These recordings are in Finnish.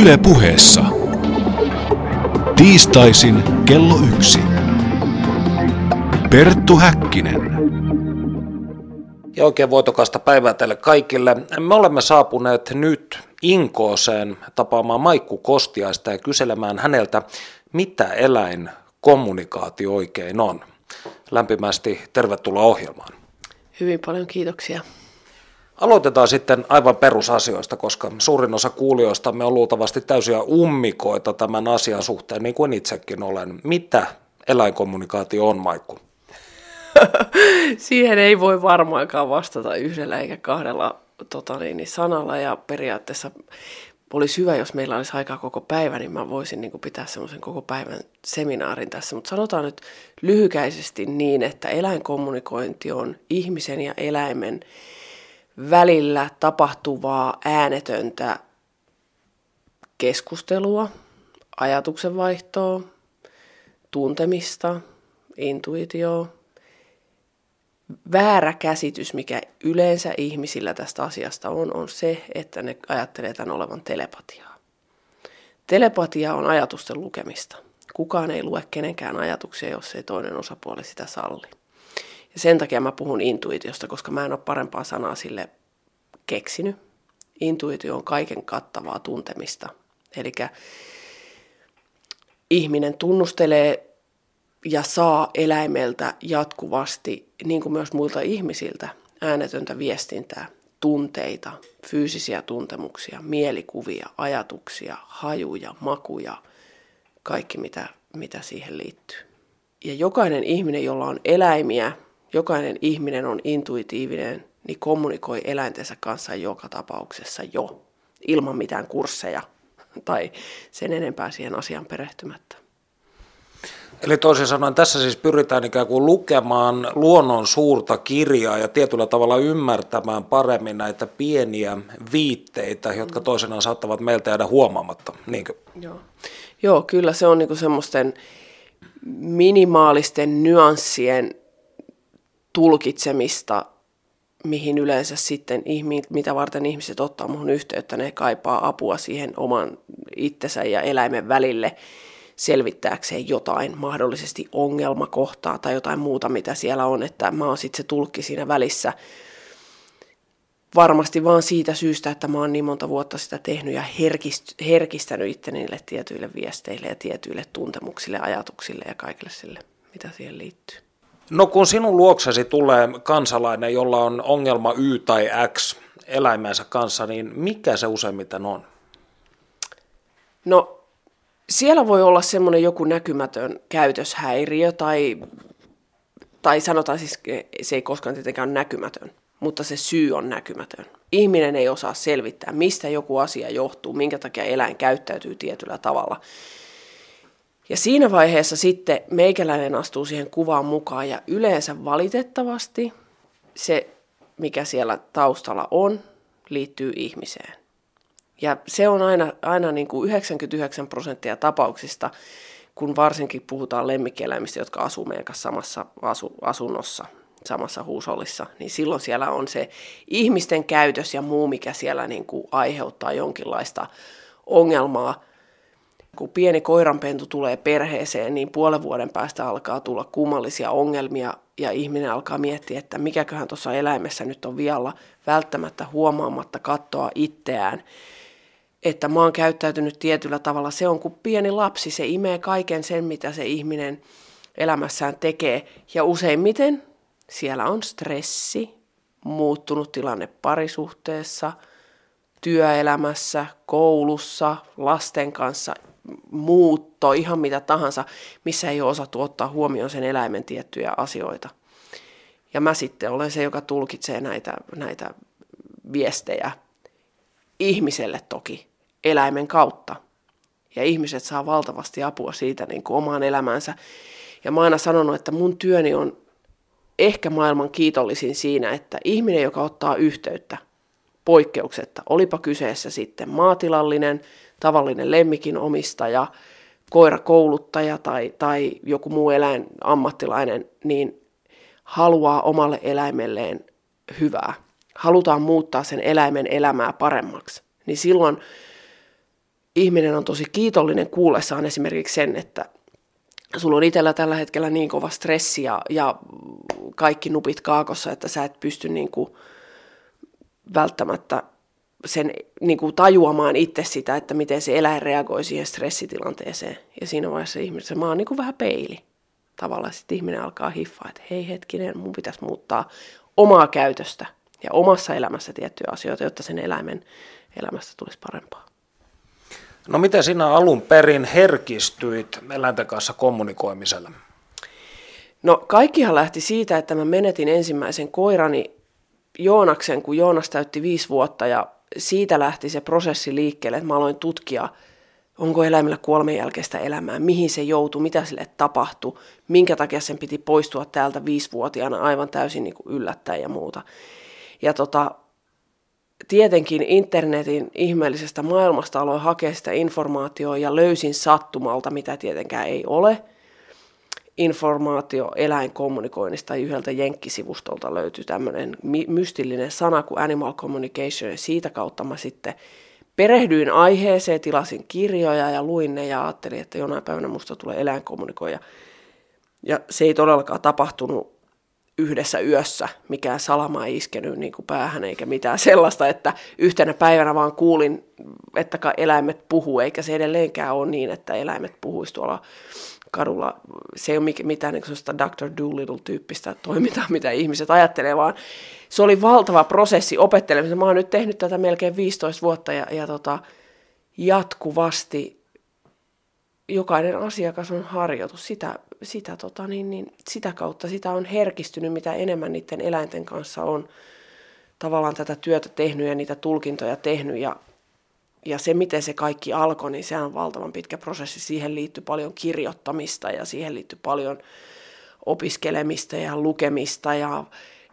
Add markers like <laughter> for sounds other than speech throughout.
Yle puheessa. Tiistaisin kello yksi. Perttu Häkkinen. Ja oikein voitokasta päivää teille kaikille. Me olemme saapuneet nyt Inkooseen tapaamaan Maikku Kostiaista ja kyselemään häneltä, mitä eläinkommunikaatio oikein on. Lämpimästi tervetuloa ohjelmaan. Hyvin paljon kiitoksia. Aloitetaan sitten aivan perusasioista, koska suurin osa kuulijoista me on luultavasti täysiä ummikoita tämän asian suhteen, niin kuin itsekin olen. Mitä eläinkommunikaatio on, Maikku? <laughs> Siihen ei voi varmaankaan vastata yhdellä eikä kahdella tota niin, sanalla ja periaatteessa olisi hyvä, jos meillä olisi aikaa koko päivä, niin mä voisin niin pitää semmoisen koko päivän seminaarin tässä. Mutta sanotaan nyt lyhykäisesti niin, että eläinkommunikointi on ihmisen ja eläimen välillä tapahtuvaa äänetöntä keskustelua, ajatuksenvaihtoa, tuntemista, intuitioa, väärä käsitys, mikä yleensä ihmisillä tästä asiasta on, on se, että ne ajattelee tämän olevan telepatiaa. Telepatia on ajatusten lukemista. Kukaan ei lue kenenkään ajatuksia, jos ei toinen osapuoli sitä salli. Ja sen takia mä puhun intuitiosta, koska mä en ole parempaa sanaa sille keksinyt. Intuitio on kaiken kattavaa tuntemista. Eli ihminen tunnustelee ja saa eläimeltä jatkuvasti, niin kuin myös muilta ihmisiltä, äänetöntä viestintää, tunteita, fyysisiä tuntemuksia, mielikuvia, ajatuksia, hajuja, makuja, kaikki mitä, mitä siihen liittyy. Ja jokainen ihminen, jolla on eläimiä, jokainen ihminen on intuitiivinen, niin kommunikoi eläintensä kanssa joka tapauksessa jo, ilman mitään kursseja <laughs> tai sen enempää siihen asian perehtymättä. Eli toisin sanoen tässä siis pyritään ikään kuin lukemaan luonnon suurta kirjaa ja tietyllä tavalla ymmärtämään paremmin näitä pieniä viitteitä, jotka mm. toisenaan saattavat meiltä jäädä huomaamatta. Niinkö? Joo. Joo, kyllä se on niinku semmoisten minimaalisten nyanssien tulkitsemista, mihin yleensä sitten, mitä varten ihmiset ottaa muhun yhteyttä, ne kaipaa apua siihen oman itsensä ja eläimen välille selvittääkseen jotain, mahdollisesti ongelmakohtaa tai jotain muuta, mitä siellä on, että mä oon sitten se tulkki siinä välissä. Varmasti vaan siitä syystä, että mä oon niin monta vuotta sitä tehnyt ja herkist, herkistänyt itteni tietyille viesteille ja tietyille tuntemuksille, ajatuksille ja kaikille sille, mitä siihen liittyy. No kun sinun luoksesi tulee kansalainen, jolla on ongelma Y tai X eläimensä kanssa, niin mikä se useimmiten on? No siellä voi olla semmoinen joku näkymätön käytöshäiriö tai, tai sanotaan siis, se ei koskaan tietenkään ole näkymätön, mutta se syy on näkymätön. Ihminen ei osaa selvittää, mistä joku asia johtuu, minkä takia eläin käyttäytyy tietyllä tavalla. Ja siinä vaiheessa sitten meikäläinen astuu siihen kuvaan mukaan ja yleensä valitettavasti se, mikä siellä taustalla on, liittyy ihmiseen. Ja se on aina, aina niin kuin 99 prosenttia tapauksista, kun varsinkin puhutaan lemmikkieläimistä, jotka asuu meidän kanssa samassa asu, asunnossa, samassa huusollissa, niin silloin siellä on se ihmisten käytös ja muu, mikä siellä niin kuin aiheuttaa jonkinlaista ongelmaa – kun pieni koiranpentu tulee perheeseen, niin puolen vuoden päästä alkaa tulla kummallisia ongelmia ja ihminen alkaa miettiä, että mikäköhän tuossa eläimessä nyt on vialla, välttämättä huomaamatta kattoa itseään, että mä oon käyttäytynyt tietyllä tavalla. Se on kuin pieni lapsi, se imee kaiken sen, mitä se ihminen elämässään tekee. Ja useimmiten siellä on stressi, muuttunut tilanne parisuhteessa, työelämässä, koulussa, lasten kanssa, muutto, ihan mitä tahansa, missä ei ole osattu ottaa huomioon sen eläimen tiettyjä asioita. Ja mä sitten olen se, joka tulkitsee näitä, näitä viestejä ihmiselle toki, eläimen kautta. Ja ihmiset saa valtavasti apua siitä niin kuin omaan elämäänsä. Ja mä aina sanonut, että mun työni on ehkä maailman kiitollisin siinä, että ihminen, joka ottaa yhteyttä poikkeuksetta, olipa kyseessä sitten maatilallinen, tavallinen lemmikin omistaja, koirakouluttaja tai, tai joku muu eläin ammattilainen, niin haluaa omalle eläimelleen hyvää. Halutaan muuttaa sen eläimen elämää paremmaksi. Niin silloin ihminen on tosi kiitollinen kuullessaan esimerkiksi sen, että sulla on itsellä tällä hetkellä niin kova stressi ja, ja kaikki nupit kaakossa, että sä et pysty niin kuin välttämättä sen niin kuin tajuamaan itse sitä, että miten se eläin reagoi siihen stressitilanteeseen. Ja siinä vaiheessa ihminen, mä oon niin kuin vähän peili. Tavallaan sitten ihminen alkaa hiffaa, että hei hetkinen, mun pitäisi muuttaa omaa käytöstä ja omassa elämässä tiettyjä asioita, jotta sen eläimen elämästä tulisi parempaa. No miten sinä alun perin herkistyit eläinten kanssa kommunikoimisella? No kaikkihan lähti siitä, että mä menetin ensimmäisen koirani Joonaksen, kun Joonas täytti viisi vuotta ja siitä lähti se prosessi liikkeelle, että mä aloin tutkia, onko eläimellä kuoleman jälkeistä elämää, mihin se joutui, mitä sille tapahtui, minkä takia sen piti poistua täältä viisivuotiaana aivan täysin niin kuin yllättäen ja muuta. Ja tota, tietenkin internetin ihmeellisestä maailmasta aloin hakea sitä informaatiota ja löysin sattumalta, mitä tietenkään ei ole. Informaatio eläinkommunikoinnista yhdeltä jenkkisivustolta löytyi tämmöinen mystillinen sana kuin animal communication ja siitä kautta mä sitten perehdyin aiheeseen, tilasin kirjoja ja luin ne ja ajattelin, että jonain päivänä musta tulee eläinkommunikoija. Ja se ei todellakaan tapahtunut yhdessä yössä mikään salama ei iskenyt niin kuin päähän eikä mitään sellaista, että yhtenä päivänä vaan kuulin, että eläimet puhuu, eikä se edelleenkään ole niin, että eläimet puhuisi tuolla kadulla. Se ei ole mitään niin sellaista Dr. Doolittle-tyyppistä toimintaa, mitä ihmiset ajattelee, vaan se oli valtava prosessi opettelemisen. Mä oon nyt tehnyt tätä melkein 15 vuotta ja, ja tota, jatkuvasti jokainen asiakas on harjoitus. Sitä, sitä, tota, niin, niin, sitä kautta sitä on herkistynyt, mitä enemmän niiden eläinten kanssa on tavallaan tätä työtä tehnyt ja niitä tulkintoja tehnyt. Ja, ja se, miten se kaikki alkoi, niin se on valtavan pitkä prosessi. Siihen liittyy paljon kirjoittamista ja siihen liittyy paljon opiskelemista ja lukemista ja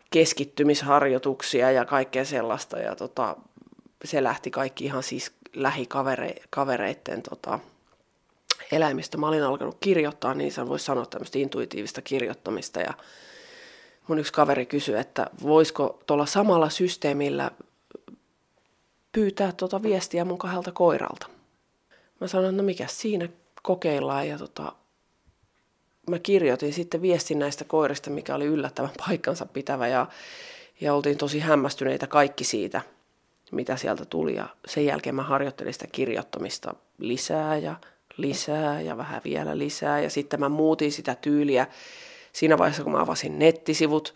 keskittymisharjoituksia ja kaikkea sellaista. Ja tota, se lähti kaikki ihan siis lähikavereiden tota, eläimistä mä olin alkanut kirjoittaa, niin se voisi sanoa tämmöistä intuitiivista kirjoittamista. Ja mun yksi kaveri kysyi, että voisiko tuolla samalla systeemillä pyytää tuota viestiä mun kahdelta koiralta. Mä sanoin, että no mikä siinä kokeillaan ja tota, mä kirjoitin sitten viestin näistä koirista, mikä oli yllättävän paikkansa pitävä ja, ja oltiin tosi hämmästyneitä kaikki siitä, mitä sieltä tuli. Ja sen jälkeen mä harjoittelin sitä kirjoittamista lisää ja lisää ja vähän vielä lisää. Ja sitten mä muutin sitä tyyliä siinä vaiheessa, kun mä avasin nettisivut.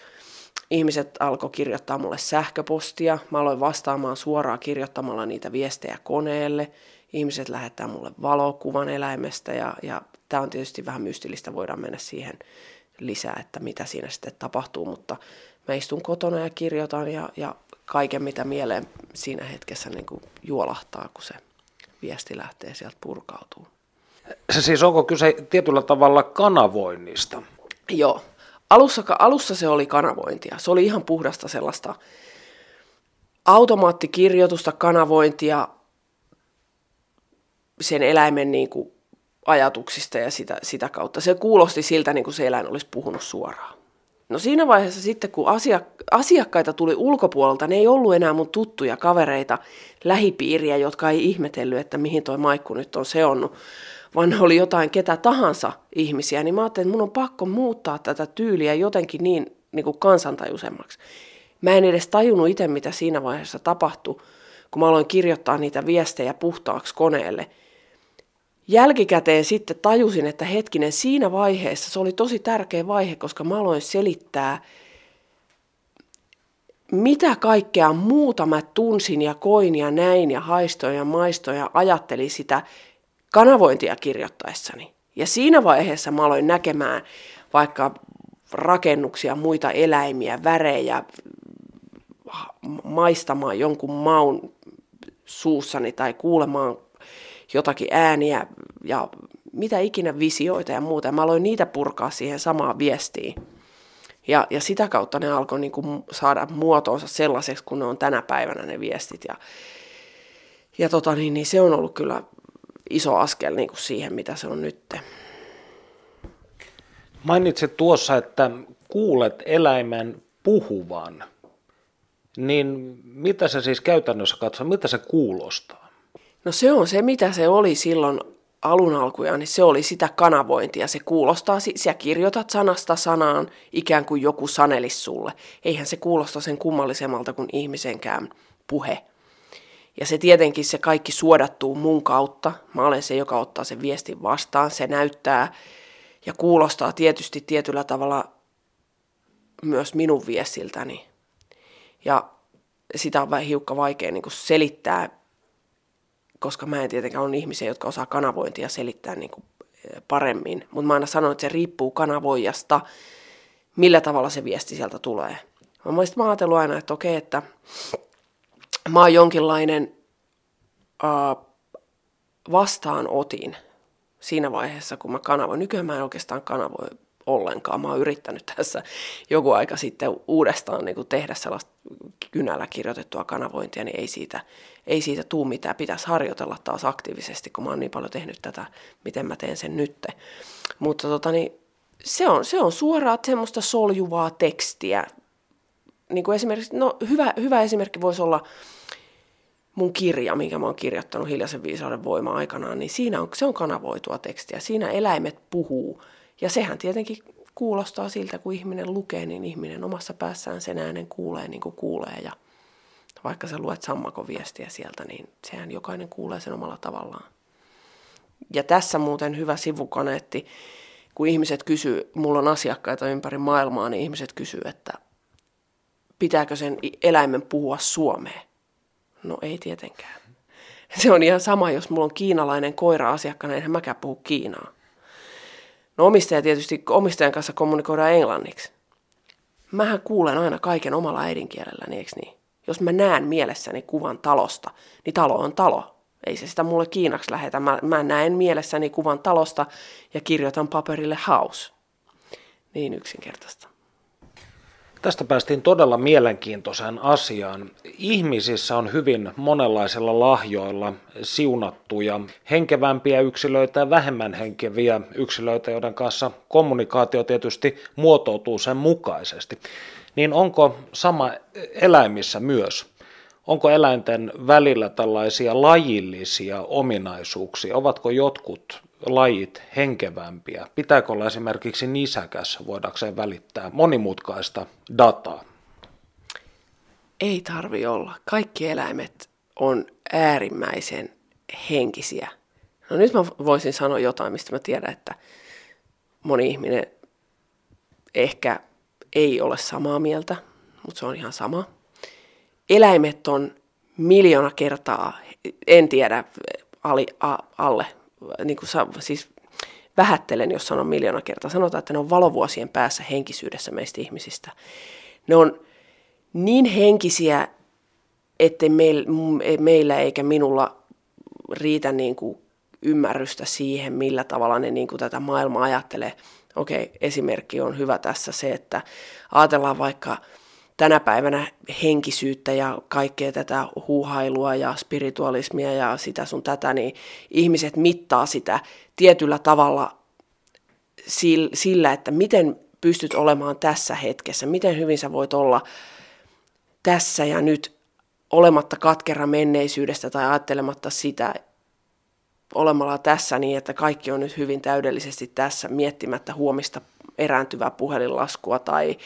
Ihmiset alkoi kirjoittaa mulle sähköpostia. Mä aloin vastaamaan suoraan kirjoittamalla niitä viestejä koneelle. Ihmiset lähettää mulle valokuvan eläimestä ja, ja tämä on tietysti vähän mystillistä, voidaan mennä siihen lisää, että mitä siinä sitten tapahtuu, mutta mä istun kotona ja kirjoitan ja, ja kaiken mitä mieleen siinä hetkessä niin kuin juolahtaa, kun se viesti lähtee sieltä purkautuu. Se siis onko kyse tietyllä tavalla kanavoinnista? Joo. Alussa, alussa se oli kanavointia. Se oli ihan puhdasta sellaista automaattikirjoitusta, kanavointia sen eläimen niin kuin ajatuksista ja sitä, sitä kautta. Se kuulosti siltä, niin kuin se eläin olisi puhunut suoraan. No siinä vaiheessa sitten, kun asiakkaita tuli ulkopuolelta, ne ei ollut enää mun tuttuja kavereita, lähipiiriä, jotka ei ihmetellyt, että mihin toi Maikku nyt on seonnut, vaan oli jotain ketä tahansa ihmisiä, niin mä ajattelin, että mun on pakko muuttaa tätä tyyliä jotenkin niin, niin kuin kansantajuisemmaksi. Mä en edes tajunnut itse, mitä siinä vaiheessa tapahtui, kun mä aloin kirjoittaa niitä viestejä puhtaaksi koneelle. Jälkikäteen sitten tajusin, että hetkinen, siinä vaiheessa se oli tosi tärkeä vaihe, koska mä aloin selittää, mitä kaikkea muuta mä tunsin ja koin ja näin ja haistoin ja maistoin ja ajattelin sitä kanavointia kirjoittaessani. Ja siinä vaiheessa mä aloin näkemään vaikka rakennuksia, muita eläimiä, värejä, maistamaan jonkun maun suussani tai kuulemaan jotakin ääniä ja mitä ikinä visioita ja muuta. Mä aloin niitä purkaa siihen samaan viestiin. Ja, ja sitä kautta ne alkoi niin kuin saada muotoonsa sellaiseksi, kun ne on tänä päivänä ne viestit. Ja, ja tota, niin, niin se on ollut kyllä iso askel niin kuin siihen, mitä se on nyt. Mainitsit tuossa, että kuulet eläimen puhuvan. Niin mitä se siis käytännössä katsoo, mitä se kuulostaa? No se on se, mitä se oli silloin alun alkuja, niin se oli sitä kanavointia. Se kuulostaa, sä kirjoitat sanasta sanaan ikään kuin joku sanelis sulle. Eihän se kuulosta sen kummallisemmalta kuin ihmisenkään puhe. Ja se tietenkin se kaikki suodattuu mun kautta. Mä olen se, joka ottaa sen viestin vastaan. Se näyttää ja kuulostaa tietysti tietyllä tavalla myös minun viestiltäni. Ja sitä on vähän hiukka vaikea niin selittää, koska mä en tietenkään ole ihmisiä, jotka osaa kanavointia selittää niin kuin eh, paremmin. Mutta mä aina sanon, että se riippuu kanavoijasta, millä tavalla se viesti sieltä tulee. Mä, mä ajatellut aina, että okei, että mä oon jonkinlainen uh, vastaanotin siinä vaiheessa, kun mä kanavoin. Nykyään mä en oikeastaan kanavoi ollenkaan. Mä oon yrittänyt tässä joku aika sitten uudestaan niin kuin tehdä sellaista kynällä kirjoitettua kanavointia, niin ei siitä, ei siitä tuu mitään. Pitäisi harjoitella taas aktiivisesti, kun mä oon niin paljon tehnyt tätä, miten mä teen sen nytte. Mutta tota, niin, se, on, se on suoraa semmoista soljuvaa tekstiä. Niin kuin esimerkiksi, no, hyvä, hyvä esimerkki voisi olla mun kirja, minkä mä oon kirjoittanut Hiljaisen viisauden voima aikanaan, niin siinä on, se on kanavoitua tekstiä. Siinä eläimet puhuu. Ja sehän tietenkin kuulostaa siltä, kun ihminen lukee, niin ihminen omassa päässään sen äänen kuulee niin kuin kuulee. Ja vaikka sä luet sammakon viestiä sieltä, niin sehän jokainen kuulee sen omalla tavallaan. Ja tässä muuten hyvä sivukaneetti, kun ihmiset kysyy, mulla on asiakkaita ympäri maailmaa, niin ihmiset kysyy, että pitääkö sen eläimen puhua suomeen. No ei tietenkään. <laughs> Se on ihan sama, jos mulla on kiinalainen koira asiakkaana, enhän mäkään puhu Kiinaa. No omistaja tietysti, omistajan kanssa kommunikoidaan englanniksi. Mähän kuulen aina kaiken omalla äidinkielelläni, eikö niin? Jos mä näen mielessäni kuvan talosta, niin talo on talo. Ei se sitä mulle kiinaksi lähetä. Mä, mä näen mielessäni kuvan talosta ja kirjoitan paperille house. Niin yksinkertaista. Tästä päästiin todella mielenkiintoiseen asiaan. Ihmisissä on hyvin monenlaisilla lahjoilla siunattuja henkevämpiä yksilöitä ja vähemmän henkeviä yksilöitä, joiden kanssa kommunikaatio tietysti muotoutuu sen mukaisesti. Niin onko sama eläimissä myös? Onko eläinten välillä tällaisia lajillisia ominaisuuksia? Ovatko jotkut lajit henkevämpiä? Pitääkö olla esimerkiksi nisäkäs, voidakseen välittää monimutkaista dataa? Ei tarvi olla. Kaikki eläimet on äärimmäisen henkisiä. No nyt mä voisin sanoa jotain, mistä mä tiedän, että moni ihminen ehkä ei ole samaa mieltä, mutta se on ihan sama. Eläimet on miljoona kertaa, en tiedä, ali, a, alle niin kuin sa, siis vähättelen, jos sanon miljoona kertaa, sanotaan, että ne on valovuosien päässä henkisyydessä meistä ihmisistä. Ne on niin henkisiä, että meillä eikä minulla riitä niin kuin ymmärrystä siihen, millä tavalla ne niin kuin tätä maailmaa ajattelee. Okei, esimerkki on hyvä tässä se, että ajatellaan vaikka tänä päivänä henkisyyttä ja kaikkea tätä huuhailua ja spiritualismia ja sitä sun tätä, niin ihmiset mittaa sitä tietyllä tavalla sillä, että miten pystyt olemaan tässä hetkessä, miten hyvin sä voit olla tässä ja nyt olematta katkera menneisyydestä tai ajattelematta sitä olemalla tässä niin, että kaikki on nyt hyvin täydellisesti tässä, miettimättä huomista erääntyvää puhelinlaskua tai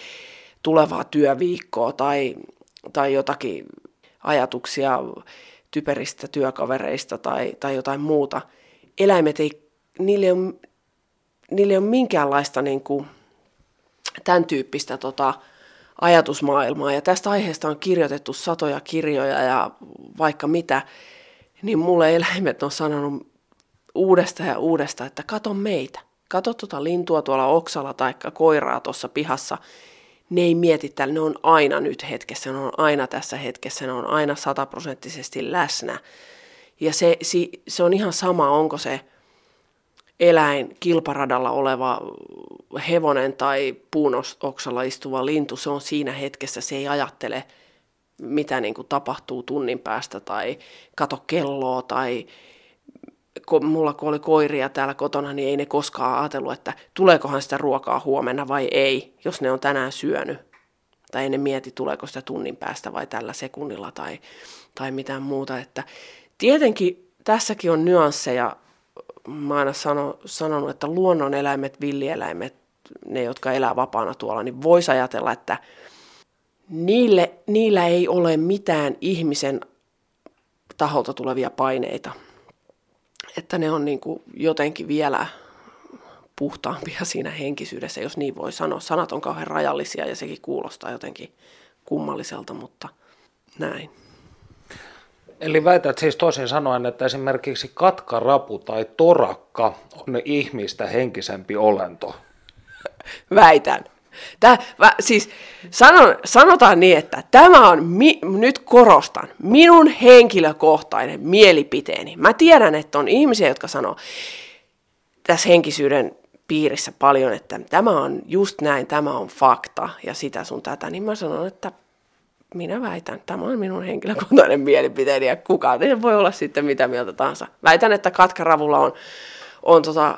tulevaa työviikkoa tai, tai jotakin ajatuksia typeristä työkavereista tai, tai jotain muuta. Eläimet ei, niille ole, niille ole minkäänlaista niin kuin, tämän tyyppistä tota, ajatusmaailmaa. Ja tästä aiheesta on kirjoitettu satoja kirjoja ja vaikka mitä, niin mulle eläimet on sanonut uudesta ja uudesta, että kato meitä. Kato tuota lintua tuolla oksalla tai koiraa tuossa pihassa ne ei mieti täällä, ne on aina nyt hetkessä, ne on aina tässä hetkessä, ne on aina sataprosenttisesti läsnä. Ja se, se on ihan sama, onko se eläin kilparadalla oleva hevonen tai puunoksalla istuva lintu, se on siinä hetkessä, se ei ajattele, mitä niin kuin tapahtuu tunnin päästä tai kato kelloa tai kun mulla kun oli koiria täällä kotona, niin ei ne koskaan ajatellut, että tuleekohan sitä ruokaa huomenna vai ei, jos ne on tänään syönyt. Tai ei ne mieti, tuleeko sitä tunnin päästä vai tällä sekunnilla tai, tai mitään muuta. Että tietenkin tässäkin on nyansseja. Mä aina sano, sanonut, että luonnoneläimet, villieläimet, ne, jotka elää vapaana tuolla, niin voisi ajatella, että niille, niillä ei ole mitään ihmisen taholta tulevia paineita. Että ne on niin kuin jotenkin vielä puhtaampia <laughs> siinä henkisyydessä, jos niin voi sanoa. Sanat on kauhean rajallisia ja sekin kuulostaa jotenkin kummalliselta, mutta näin. Eli väität siis toisin sanoen, että esimerkiksi katkarapu tai torakka on ihmistä henkisempi olento. <laughs> Väitän. Tää, mä, siis sanon, sanotaan niin, että tämä on, mi, nyt korostan, minun henkilökohtainen mielipiteeni. Mä tiedän, että on ihmisiä, jotka sanoo tässä henkisyyden piirissä paljon, että tämä on just näin, tämä on fakta ja sitä sun tätä, niin mä sanon, että minä väitän, tämä on minun henkilökohtainen mielipiteeni ja kukaan ei voi olla sitten mitä mieltä tahansa. Väitän, että katkaravulla on, on tota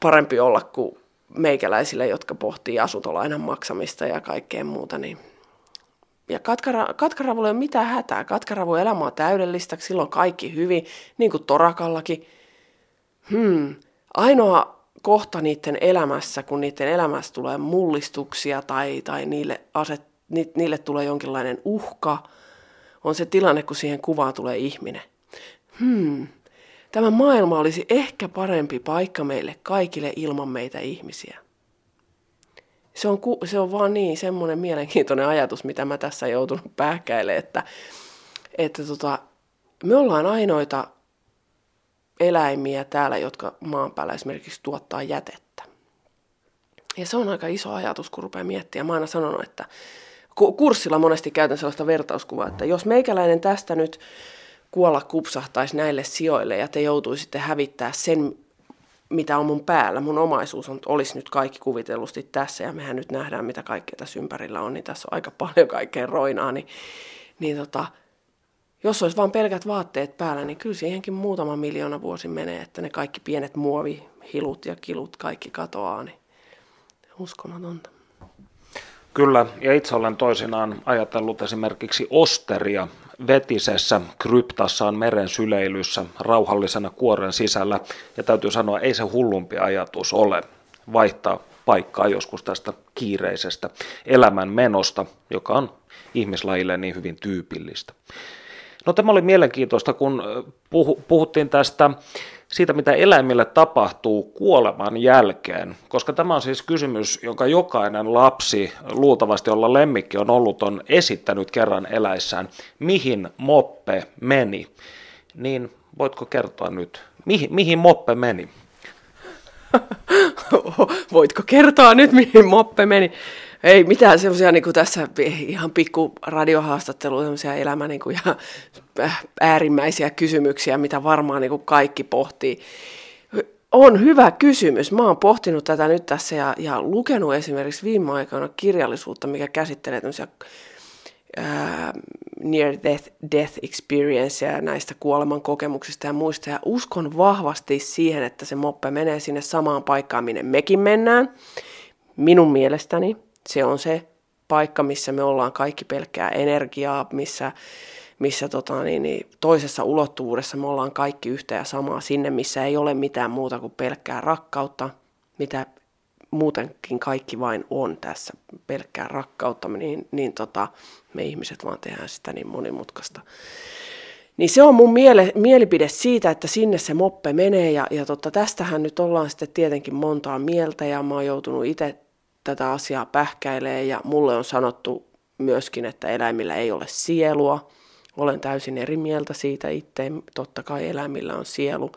parempi olla kuin meikäläisille, jotka pohtii asuntolainan maksamista ja kaikkea muuta. Niin. Ja katkara, katkaravulla ei ole mitään hätää. Katkaravu elämä on täydellistä, silloin kaikki hyvin, niin kuin Torakallakin. Hmm. Ainoa kohta niiden elämässä, kun niiden elämässä tulee mullistuksia tai, tai niille, aset, ni, niille tulee jonkinlainen uhka, on se tilanne, kun siihen kuvaan tulee ihminen. Hmm, tämä maailma olisi ehkä parempi paikka meille kaikille ilman meitä ihmisiä. Se on, se on vaan niin semmoinen mielenkiintoinen ajatus, mitä mä tässä joutunut pähkäilemään, että, että tota, me ollaan ainoita eläimiä täällä, jotka maan päällä esimerkiksi tuottaa jätettä. Ja se on aika iso ajatus, kun rupeaa miettimään. Mä aina sanonut, että kurssilla monesti käytän sellaista vertauskuvaa, että jos meikäläinen tästä nyt kuolla kupsahtaisi näille sijoille ja te joutuisitte hävittää sen, mitä on mun päällä, mun omaisuus on, olisi nyt kaikki kuvitellusti tässä ja mehän nyt nähdään, mitä kaikkea tässä ympärillä on, niin tässä on aika <laughs> paljon kaikkea roinaa, niin, niin tota, jos olisi vain pelkät vaatteet päällä, niin kyllä siihenkin muutama miljoona vuosi menee, että ne kaikki pienet muovihilut ja kilut kaikki katoaa, niin uskomatonta. Kyllä, ja itse olen toisinaan ajatellut esimerkiksi osteria vetisessä kryptassaan meren syleilyssä rauhallisena kuoren sisällä, ja täytyy sanoa, ei se hullumpi ajatus ole vaihtaa paikkaa joskus tästä kiireisestä elämän menosta, joka on ihmislajille niin hyvin tyypillistä. No tämä oli mielenkiintoista, kun puhuttiin tästä siitä, mitä eläimille tapahtuu kuoleman jälkeen, koska tämä on siis kysymys, jonka jokainen lapsi, luultavasti olla lemmikki on ollut, on esittänyt kerran eläissään, mihin moppe meni. Niin voitko kertoa nyt, mihin, mihin moppe meni? <laughs> Voitko kertoa nyt, mihin moppe meni? Ei mitään semmoisia niin tässä ihan pikku radiohaastatteluja, semmoisia elämä niin kuin, ja äärimmäisiä kysymyksiä, mitä varmaan niin kuin kaikki pohtii. On hyvä kysymys. Mä oon pohtinut tätä nyt tässä ja, ja lukenut esimerkiksi viime aikoina kirjallisuutta, mikä käsittelee tämmöisiä ää, near death, death experienceja näistä kuoleman kokemuksista ja muista. Ja uskon vahvasti siihen, että se moppe menee sinne samaan paikkaan, minne mekin mennään. Minun mielestäni se on se paikka, missä me ollaan kaikki pelkkää energiaa, missä, missä tota, niin, niin, toisessa ulottuvuudessa me ollaan kaikki yhtä ja samaa sinne, missä ei ole mitään muuta kuin pelkkää rakkautta, mitä muutenkin kaikki vain on tässä pelkkää rakkautta, niin, niin tota, me ihmiset vaan tehdään sitä niin monimutkaista. Niin se on mun miele, mielipide siitä, että sinne se moppe menee ja, ja tota, tästähän nyt ollaan sitten tietenkin montaa mieltä ja mä oon joutunut itse tätä asiaa pähkäilee ja mulle on sanottu myöskin, että eläimillä ei ole sielua. Olen täysin eri mieltä siitä itse. Totta kai eläimillä on sielu,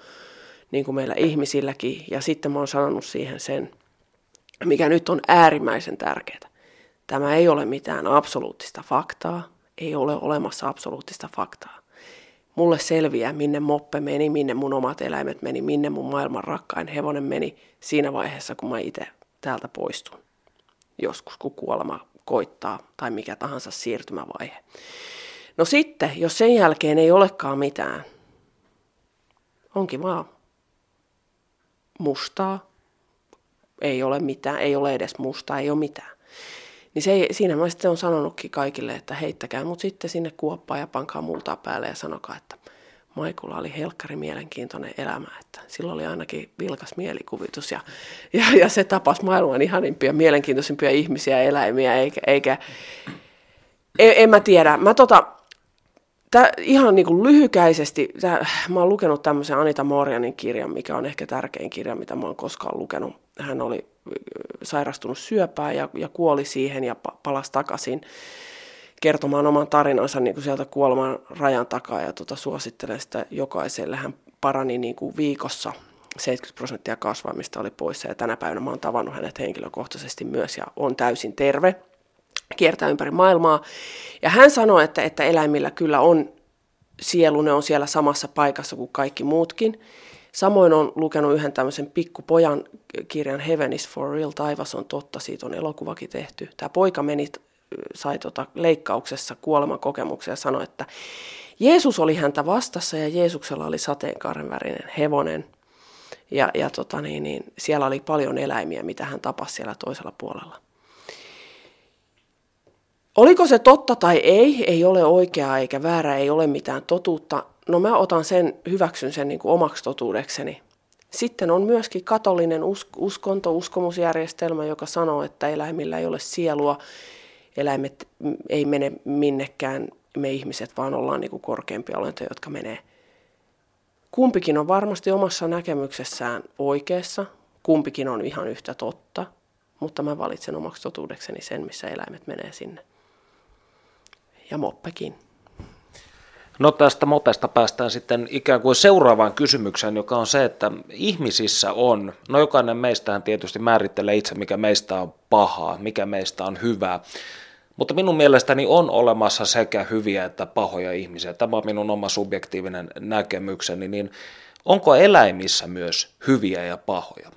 niin kuin meillä ihmisilläkin. Ja sitten mä oon sanonut siihen sen, mikä nyt on äärimmäisen tärkeää. Tämä ei ole mitään absoluuttista faktaa. Ei ole olemassa absoluuttista faktaa. Mulle selviää, minne moppe meni, minne mun omat eläimet meni, minne mun maailman rakkain hevonen meni siinä vaiheessa, kun mä itse täältä poistun joskus, kun kuolema koittaa tai mikä tahansa siirtymävaihe. No sitten, jos sen jälkeen ei olekaan mitään, onkin vaan mustaa, ei ole mitään, ei ole edes mustaa, ei ole mitään. Niin se, siinä mä sitten on sanonutkin kaikille, että heittäkää mut sitten sinne kuoppaan ja pankaa multaa päälle ja sanokaa, että Maikulla oli helkkari mielenkiintoinen elämä, että silloin oli ainakin vilkas mielikuvitus ja, ja, ja se tapas maailman ihanimpia, mielenkiintoisimpia ihmisiä ja eläimiä, eikä, eikä en, en mä tiedä. Mä tota, tää, ihan niin kuin lyhykäisesti, tää, mä oon lukenut tämmöisen Anita Morjanin kirjan, mikä on ehkä tärkein kirja, mitä mä oon koskaan lukenut. Hän oli sairastunut syöpään ja, ja kuoli siihen ja palasi takaisin kertomaan oman tarinansa niin kuin sieltä kuoleman rajan takaa ja tota, suosittelen sitä jokaiselle. Hän parani niin kuin viikossa 70 prosenttia kasvamista oli poissa ja tänä päivänä mä oon tavannut hänet henkilökohtaisesti myös ja on täysin terve, kiertää ympäri maailmaa. Ja hän sanoi, että, että eläimillä kyllä on sielu, ne on siellä samassa paikassa kuin kaikki muutkin. Samoin on lukenut yhden tämmöisen pikkupojan kirjan Heaven is for real, taivas on totta, siitä on elokuvakin tehty. Tämä poika meni sai tota leikkauksessa kuolemankokemuksen ja sanoi, että Jeesus oli häntä vastassa ja Jeesuksella oli sateenkaaren värinen hevonen. Ja, ja tota niin, niin, siellä oli paljon eläimiä, mitä hän tapasi siellä toisella puolella. Oliko se totta tai ei, ei ole oikeaa eikä väärää, ei ole mitään totuutta. No mä otan sen, hyväksyn sen niin kuin omaksi totuudekseni. Sitten on myöskin katolinen uskonto, uskomusjärjestelmä, joka sanoo, että eläimillä ei ole sielua eläimet ei mene minnekään, me ihmiset vaan ollaan niin kuin korkeampia olentoja, jotka menee. Kumpikin on varmasti omassa näkemyksessään oikeassa, kumpikin on ihan yhtä totta, mutta mä valitsen omaksi totuudekseni sen, missä eläimet menee sinne. Ja moppekin. No tästä mopesta päästään sitten ikään kuin seuraavaan kysymykseen, joka on se, että ihmisissä on, no jokainen meistähän tietysti määrittelee itse, mikä meistä on pahaa, mikä meistä on hyvää, mutta minun mielestäni on olemassa sekä hyviä että pahoja ihmisiä. Tämä on minun oma subjektiivinen näkemykseni, niin onko eläimissä myös hyviä ja pahoja?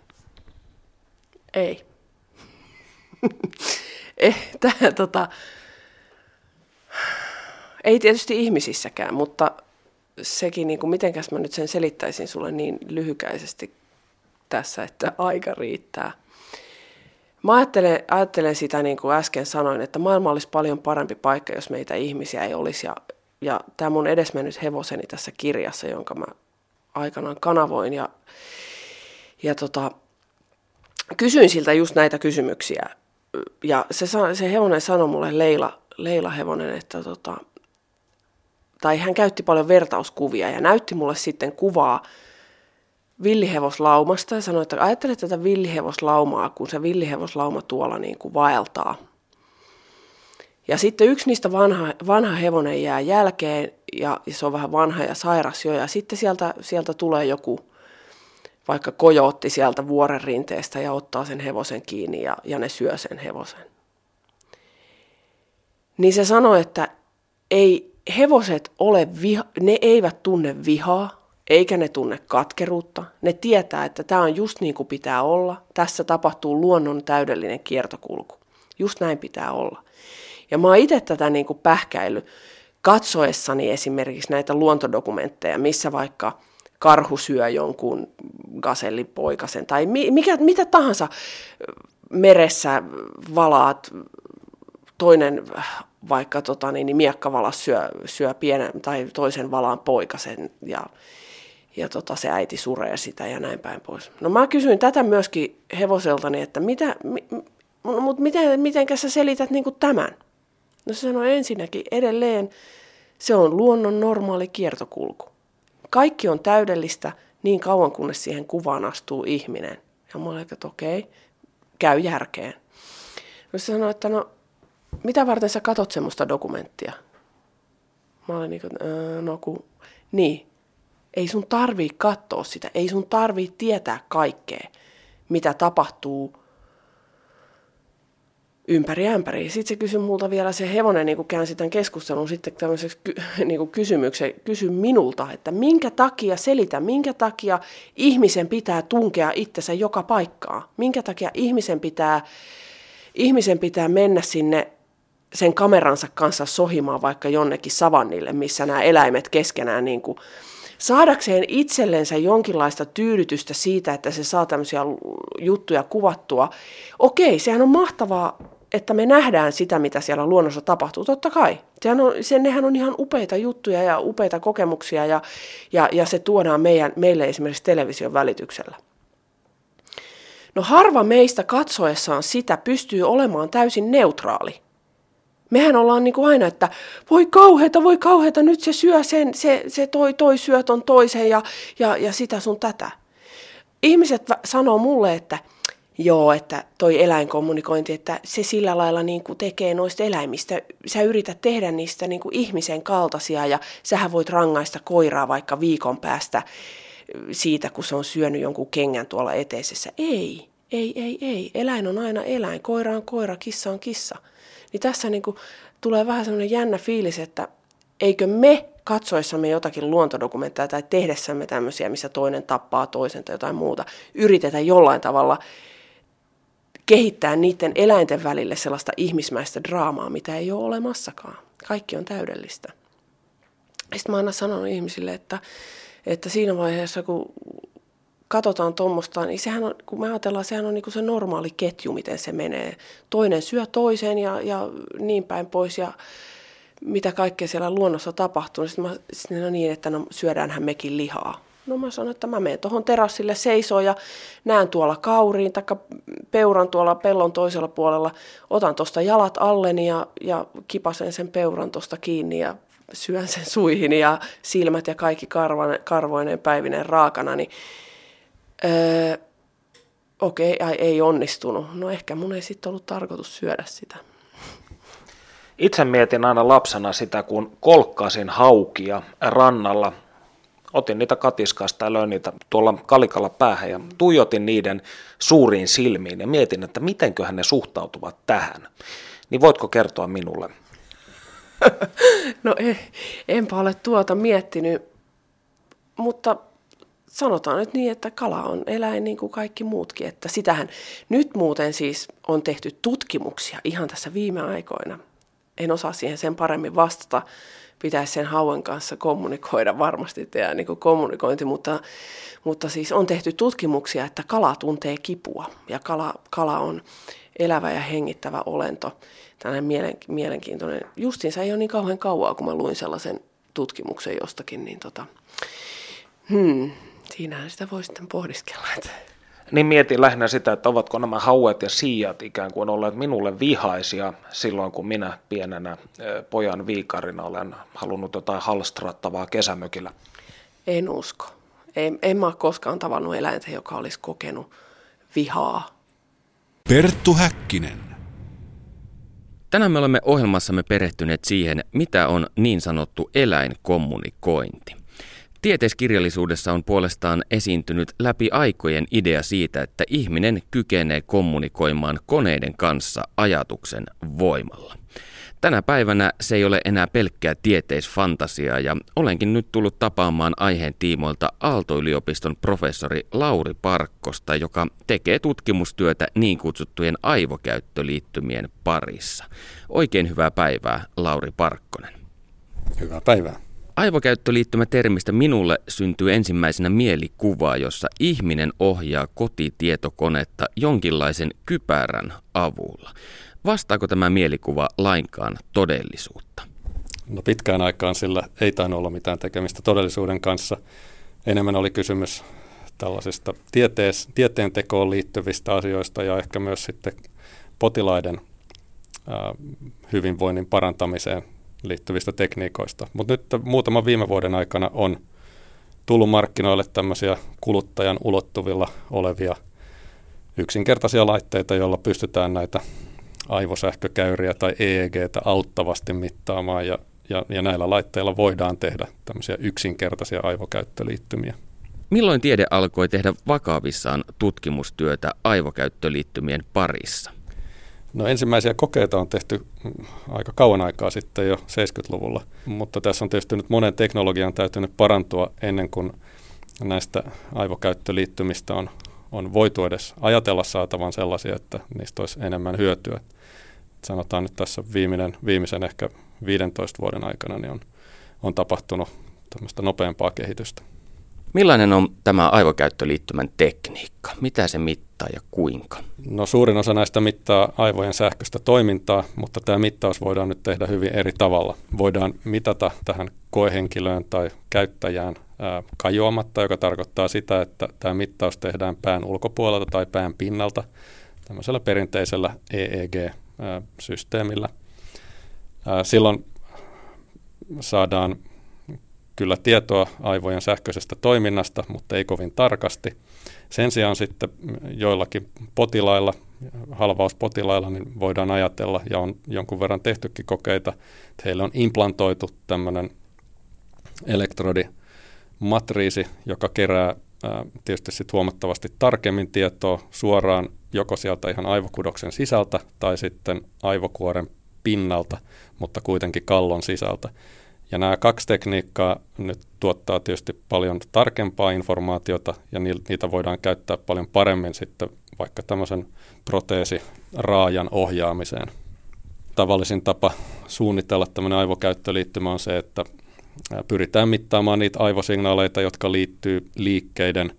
Ei. <laughs> eh, tää, tota, ei tietysti ihmisissäkään, mutta sekin, niin kuin, mitenkäs mä nyt sen selittäisin sulle niin lyhykäisesti tässä, että aika riittää. Mä ajattelen, ajattelen sitä niin kuin äsken sanoin, että maailma olisi paljon parempi paikka, jos meitä ihmisiä ei olisi. Ja, ja tämä mun edesmennyt hevoseni tässä kirjassa, jonka mä aikanaan kanavoin ja, ja tota, kysyin siltä just näitä kysymyksiä. Ja se, se hevonen sanoi mulle, Leila, Leila hevonen, että tota, tai hän käytti paljon vertauskuvia ja näytti mulle sitten kuvaa villihevoslaumasta ja sanoi, että ajattele tätä villihevoslaumaa, kun se villihevoslauma tuolla niin kuin vaeltaa. Ja sitten yksi niistä vanha, vanha hevonen jää jälkeen ja, ja se on vähän vanha ja sairas jo ja sitten sieltä, sieltä tulee joku vaikka kojootti sieltä vuoren rinteestä ja ottaa sen hevosen kiinni ja, ja ne syö sen hevosen. Niin se sanoi, että ei hevoset ole viha, ne eivät tunne vihaa, eikä ne tunne katkeruutta. Ne tietää, että tämä on just niin kuin pitää olla. Tässä tapahtuu luonnon täydellinen kiertokulku. Just näin pitää olla. Ja mä oon itse tätä niin kuin pähkäily katsoessani esimerkiksi näitä luontodokumentteja, missä vaikka karhu syö jonkun gasellipoikasen tai mikä, mitä tahansa meressä valaat toinen vaikka tota, niin, niin miekkavalas syö, syö pienen tai toisen valaan poikasen ja ja tota, se äiti suree sitä ja näin päin pois. No mä kysyin tätä myöskin hevoseltani, että mitä, mi, mutta miten, miten sä selität niin kuin tämän? No se sanoi ensinnäkin edelleen, se on luonnon normaali kiertokulku. Kaikki on täydellistä niin kauan, kunnes siihen kuvaan astuu ihminen. Ja mä olin, että okei, käy järkeen. No se sanoi, että no, mitä varten sä katot semmoista dokumenttia? Mä olin niin kuin, no kun, niin, ei sun tarvii katsoa sitä, ei sun tarvii tietää kaikkea, mitä tapahtuu ympäri ämpäri. Sitten se kysyi multa vielä, se hevonen niin käänsi tämän keskustelun sitten tämmöiseksi ky, <laughs> niin kysymyksen, kysy minulta, että minkä takia selitä, minkä takia ihmisen pitää tunkea itsensä joka paikkaa, minkä takia ihmisen pitää, ihmisen pitää mennä sinne sen kameransa kanssa sohimaan vaikka jonnekin savannille, missä nämä eläimet keskenään niin kuin saadakseen itsellensä jonkinlaista tyydytystä siitä, että se saa tämmöisiä juttuja kuvattua. Okei, sehän on mahtavaa, että me nähdään sitä, mitä siellä luonnossa tapahtuu. Totta kai. Sehän on, se, nehän on ihan upeita juttuja ja upeita kokemuksia ja, ja, ja se tuodaan meidän, meille esimerkiksi television välityksellä. No harva meistä katsoessaan sitä pystyy olemaan täysin neutraali. Mehän ollaan niin kuin aina, että voi kauheita, voi kauheita, nyt se syö sen, se, se toi, toi syö ton toisen ja, ja, ja sitä sun tätä. Ihmiset sanoo mulle, että joo, että toi eläinkommunikointi, että se sillä lailla niin kuin tekee noista eläimistä, sä yrität tehdä niistä niin kuin ihmisen kaltaisia ja sähän voit rangaista koiraa vaikka viikon päästä siitä, kun se on syönyt jonkun kengän tuolla eteisessä. Ei, ei, ei, ei. Eläin on aina eläin, koira on koira, kissa on kissa. Niin tässä niin kuin tulee vähän semmoinen jännä fiilis, että eikö me katsoessamme jotakin luontodokumentteja tai tehdessämme tämmöisiä, missä toinen tappaa toisen tai jotain muuta, yritetä jollain tavalla kehittää niiden eläinten välille sellaista ihmismäistä draamaa, mitä ei ole olemassakaan. Kaikki on täydellistä. Sitten mä aina sanonut ihmisille, että, että siinä vaiheessa, kun katsotaan tuommoista, niin sehän on, kun me ajatellaan, sehän on niin kuin se normaali ketju, miten se menee. Toinen syö toiseen ja, ja niin päin pois ja mitä kaikkea siellä luonnossa tapahtuu. Sitten mä sitten no niin, että no syödäänhän mekin lihaa. No mä sanon, että mä menen tuohon terassille seisoon ja näen tuolla kauriin tai peuran tuolla pellon toisella puolella. Otan tuosta jalat alleni ja, ja kipasen sen peuran tuosta kiinni ja syön sen suihin ja silmät ja kaikki karvoinen, karvoinen päivinen raakana. Niin, öö, okei, okay, ei onnistunut. No ehkä mun ei sitten ollut tarkoitus syödä sitä. Itse mietin aina lapsena sitä, kun kolkkasin haukia rannalla – otin niitä katiskasta ja löin niitä tuolla kalikalla päähän ja tuijotin niiden suuriin silmiin ja mietin, että mitenköhän ne suhtautuvat tähän. Niin voitko kertoa minulle? <laughs> No ei, enpä ole tuota miettinyt, mutta sanotaan nyt niin, että kala on eläin niin kuin kaikki muutkin. Että sitähän nyt muuten siis on tehty tutkimuksia ihan tässä viime aikoina. En osaa siihen sen paremmin vastata, pitäisi sen hauen kanssa kommunikoida, varmasti tehdä niin kommunikointi, mutta, mutta siis on tehty tutkimuksia, että kala tuntee kipua ja kala, kala on elävä ja hengittävä olento. Tällainen mielen, mielenkiintoinen. Justiinsa ei ole niin kauhean kauaa, kun mä luin sellaisen tutkimuksen jostakin, niin tota, hmm, siinähän sitä voi sitten pohdiskella. Että niin mietin lähinnä sitä, että ovatko nämä hauet ja siijat ikään kuin olleet minulle vihaisia silloin, kun minä pienenä pojan viikarina olen halunnut jotain halstrattavaa kesämökillä. En usko. En, en mä ole koskaan tavannut eläintä, joka olisi kokenut vihaa. Perttu Häkkinen. Tänään me olemme ohjelmassamme perehtyneet siihen, mitä on niin sanottu eläinkommunikointi. Tieteiskirjallisuudessa on puolestaan esiintynyt läpi aikojen idea siitä, että ihminen kykenee kommunikoimaan koneiden kanssa ajatuksen voimalla. Tänä päivänä se ei ole enää pelkkää tieteisfantasiaa ja olenkin nyt tullut tapaamaan aiheen tiimoilta Aalto-yliopiston professori Lauri Parkkosta, joka tekee tutkimustyötä niin kutsuttujen aivokäyttöliittymien parissa. Oikein hyvää päivää, Lauri Parkkonen. Hyvää päivää. Aivokäyttöliittymätermistä minulle syntyy ensimmäisenä mielikuva, jossa ihminen ohjaa kotitietokonetta jonkinlaisen kypärän avulla. Vastaako tämä mielikuva lainkaan todellisuutta? No pitkään aikaan sillä ei tainnut olla mitään tekemistä todellisuuden kanssa. Enemmän oli kysymys tällaisista tietees, tieteen tekoon liittyvistä asioista ja ehkä myös sitten potilaiden ää, hyvinvoinnin parantamiseen liittyvistä tekniikoista. Mutta nyt muutaman viime vuoden aikana on tullut markkinoille tämmöisiä kuluttajan ulottuvilla olevia yksinkertaisia laitteita, joilla pystytään näitä aivosähkökäyriä tai EEGtä auttavasti mittaamaan ja, ja, ja näillä laitteilla voidaan tehdä tämmöisiä yksinkertaisia aivokäyttöliittymiä. Milloin tiede alkoi tehdä vakavissaan tutkimustyötä aivokäyttöliittymien parissa? No ensimmäisiä kokeita on tehty aika kauan aikaa sitten jo 70-luvulla, mutta tässä on tietysti nyt monen teknologian täytynyt parantua ennen kuin näistä aivokäyttöliittymistä on, on voitu edes ajatella saatavan sellaisia, että niistä olisi enemmän hyötyä. Sanotaan nyt tässä viimeinen, viimeisen ehkä 15 vuoden aikana niin on, on tapahtunut tämmöistä nopeampaa kehitystä. Millainen on tämä aivokäyttöliittymän tekniikka? Mitä se mittaa? Mittaa ja kuinka? No suurin osa näistä mittaa aivojen sähköistä toimintaa, mutta tämä mittaus voidaan nyt tehdä hyvin eri tavalla. Voidaan mitata tähän koehenkilöön tai käyttäjään ää, kajoamatta, joka tarkoittaa sitä, että tämä mittaus tehdään pään ulkopuolelta tai pään pinnalta tämmöisellä perinteisellä EEG-systeemillä. Silloin saadaan kyllä tietoa aivojen sähköisestä toiminnasta, mutta ei kovin tarkasti. Sen sijaan sitten joillakin potilailla, halvauspotilailla, niin voidaan ajatella, ja on jonkun verran tehtykin kokeita, että heille on implantoitu tämmöinen elektrodimatriisi, joka kerää tietysti sit huomattavasti tarkemmin tietoa suoraan joko sieltä ihan aivokudoksen sisältä tai sitten aivokuoren pinnalta, mutta kuitenkin kallon sisältä. Ja nämä kaksi tekniikkaa nyt tuottaa tietysti paljon tarkempaa informaatiota ja niitä voidaan käyttää paljon paremmin sitten vaikka tämmöisen proteesiraajan ohjaamiseen. Tavallisin tapa suunnitella tämmöinen aivokäyttöliittymä on se, että pyritään mittaamaan niitä aivosignaaleita, jotka liittyy liikkeiden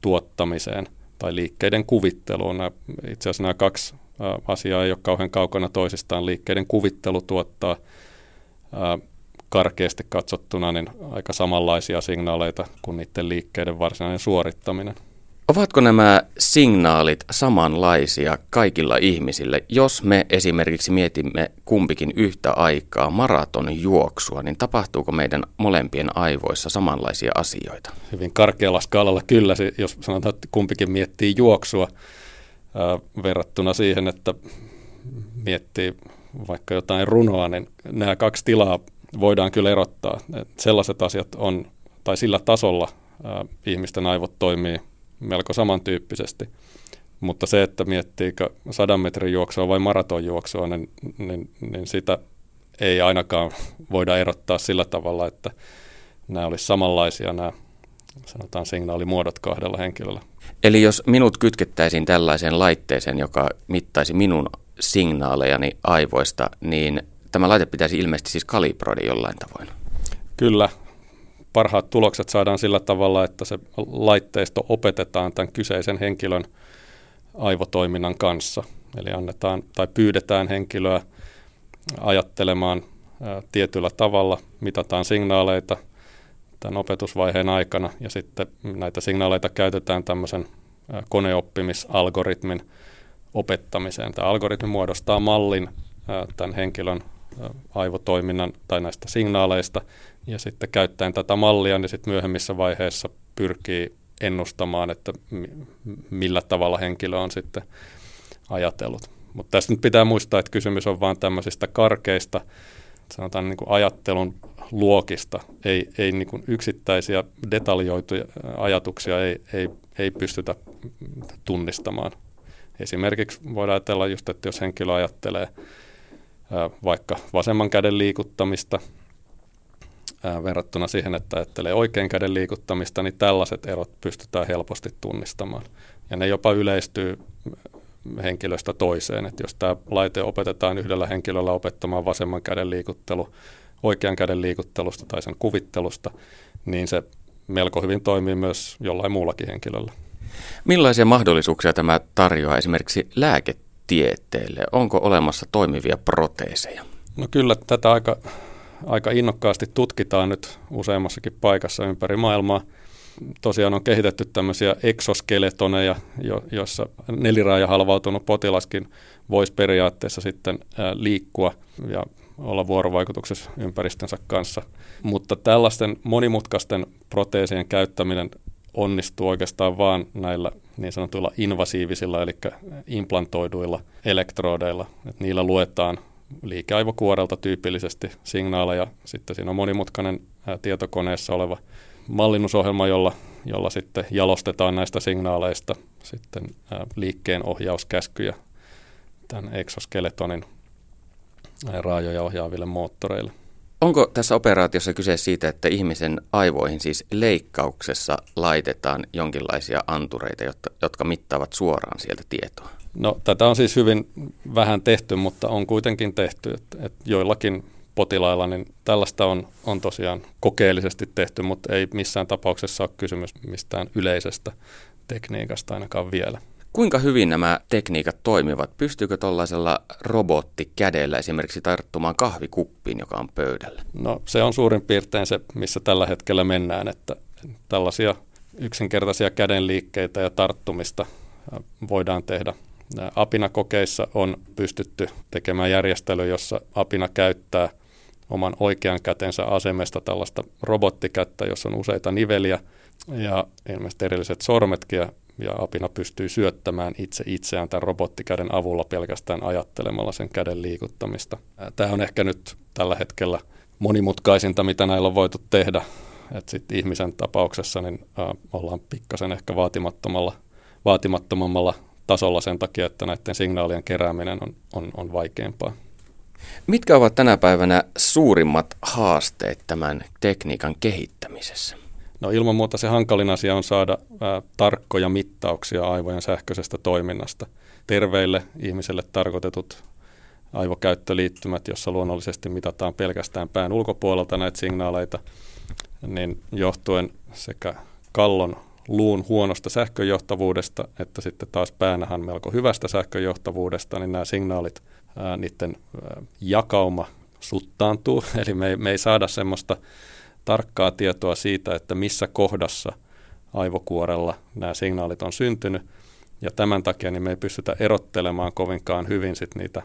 tuottamiseen tai liikkeiden kuvitteluun. Itse asiassa nämä kaksi asiaa ei ole kauhean kaukana toisistaan. Liikkeiden kuvittelu tuottaa karkeasti katsottuna niin aika samanlaisia signaaleita kuin niiden liikkeiden varsinainen suorittaminen. Ovatko nämä signaalit samanlaisia kaikilla ihmisille? Jos me esimerkiksi mietimme kumpikin yhtä aikaa maratonjuoksua, niin tapahtuuko meidän molempien aivoissa samanlaisia asioita? Hyvin karkealla skaalalla kyllä, jos sanotaan, että kumpikin miettii juoksua ää, verrattuna siihen, että miettii vaikka jotain runoa, niin nämä kaksi tilaa voidaan kyllä erottaa. Että sellaiset asiat on, tai sillä tasolla ää, ihmisten aivot toimii melko samantyyppisesti. Mutta se, että miettiikö sadan metrin juoksua vai maratonjuoksua, niin, niin, niin sitä ei ainakaan voida erottaa sillä tavalla, että nämä olisi samanlaisia nämä sanotaan signaalimuodot kahdella henkilöllä. Eli jos minut kytkettäisiin tällaiseen laitteeseen, joka mittaisi minun signaalejani aivoista, niin tämä laite pitäisi ilmeisesti siis kalibroida jollain tavoin. Kyllä. Parhaat tulokset saadaan sillä tavalla, että se laitteisto opetetaan tämän kyseisen henkilön aivotoiminnan kanssa. Eli annetaan tai pyydetään henkilöä ajattelemaan tietyllä tavalla, mitataan signaaleita tämän opetusvaiheen aikana ja sitten näitä signaaleita käytetään tämmöisen koneoppimisalgoritmin opettamiseen. Tämä algoritmi muodostaa mallin tämän henkilön aivotoiminnan tai näistä signaaleista. Ja sitten käyttäen tätä mallia, niin sitten myöhemmissä vaiheissa pyrkii ennustamaan, että millä tavalla henkilö on sitten ajatellut. Mutta tässä nyt pitää muistaa, että kysymys on vain tämmöisistä karkeista, sanotaan niin kuin ajattelun luokista. Ei, ei niin kuin yksittäisiä detaljoituja ajatuksia ei, ei, ei pystytä tunnistamaan. Esimerkiksi voidaan ajatella just, että jos henkilö ajattelee vaikka vasemman käden liikuttamista verrattuna siihen, että ajattelee oikean käden liikuttamista, niin tällaiset erot pystytään helposti tunnistamaan. Ja ne jopa yleistyy henkilöstä toiseen. Että jos tämä laite opetetaan yhdellä henkilöllä opettamaan vasemman käden liikuttelu oikean käden liikuttelusta tai sen kuvittelusta, niin se melko hyvin toimii myös jollain muullakin henkilöllä. Millaisia mahdollisuuksia tämä tarjoaa esimerkiksi lääketieteelle? Tieteelle? Onko olemassa toimivia proteeseja? No kyllä tätä aika, aika innokkaasti tutkitaan nyt useammassakin paikassa ympäri maailmaa. Tosiaan on kehitetty tämmöisiä eksoskeletoneja, jo, joissa neliraaja halvautunut potilaskin voisi periaatteessa sitten liikkua ja olla vuorovaikutuksessa ympäristönsä kanssa. Mutta tällaisten monimutkaisten proteesien käyttäminen onnistuu oikeastaan vaan näillä niin sanotuilla invasiivisilla, eli implantoiduilla elektrodeilla. Et niillä luetaan liikeaivokuorelta tyypillisesti signaaleja. Sitten siinä on monimutkainen tietokoneessa oleva mallinnusohjelma, jolla, jolla sitten jalostetaan näistä signaaleista sitten liikkeen ohjauskäskyjä tämän exoskeletonin raajoja ohjaaville moottoreille. Onko tässä operaatiossa kyse siitä, että ihmisen aivoihin siis leikkauksessa laitetaan jonkinlaisia antureita, jotka, jotka mittaavat suoraan sieltä tietoa? No tätä on siis hyvin vähän tehty, mutta on kuitenkin tehty, että, että joillakin potilailla niin tällaista on, on tosiaan kokeellisesti tehty, mutta ei missään tapauksessa ole kysymys mistään yleisestä tekniikasta ainakaan vielä. Kuinka hyvin nämä tekniikat toimivat? Pystyykö tuollaisella robottikädellä esimerkiksi tarttumaan kahvikuppiin, joka on pöydällä? No se on suurin piirtein se, missä tällä hetkellä mennään, että tällaisia yksinkertaisia kädenliikkeitä ja tarttumista voidaan tehdä. Apinakokeissa on pystytty tekemään järjestely, jossa apina käyttää oman oikean kätensä asemesta tällaista robottikättä, jossa on useita niveliä ja ilmeisesti erilliset sormetkin ja, ja apina pystyy syöttämään itse itseään tämän robottikäden avulla pelkästään ajattelemalla sen käden liikuttamista. Tämä on ehkä nyt tällä hetkellä monimutkaisinta, mitä näillä on voitu tehdä. Että sitten ihmisen tapauksessa niin äh, ollaan pikkasen ehkä vaatimattomalla, vaatimattomammalla tasolla sen takia, että näiden signaalien kerääminen on, on, on vaikeampaa. Mitkä ovat tänä päivänä suurimmat haasteet tämän tekniikan kehittämisessä? No ilman muuta se hankalin asia on saada ää, tarkkoja mittauksia aivojen sähköisestä toiminnasta. Terveille ihmisille tarkoitetut aivokäyttöliittymät, jossa luonnollisesti mitataan pelkästään pään ulkopuolelta näitä signaaleita, niin johtuen sekä kallon luun huonosta sähköjohtavuudesta, että sitten taas päänähän melko hyvästä sähköjohtavuudesta, niin nämä signaalit, ää, niiden ää, jakauma suttaantuu, <laughs> eli me ei, me ei saada semmoista tarkkaa tietoa siitä, että missä kohdassa aivokuorella nämä signaalit on syntynyt, ja tämän takia niin me ei pystytä erottelemaan kovinkaan hyvin sit niitä,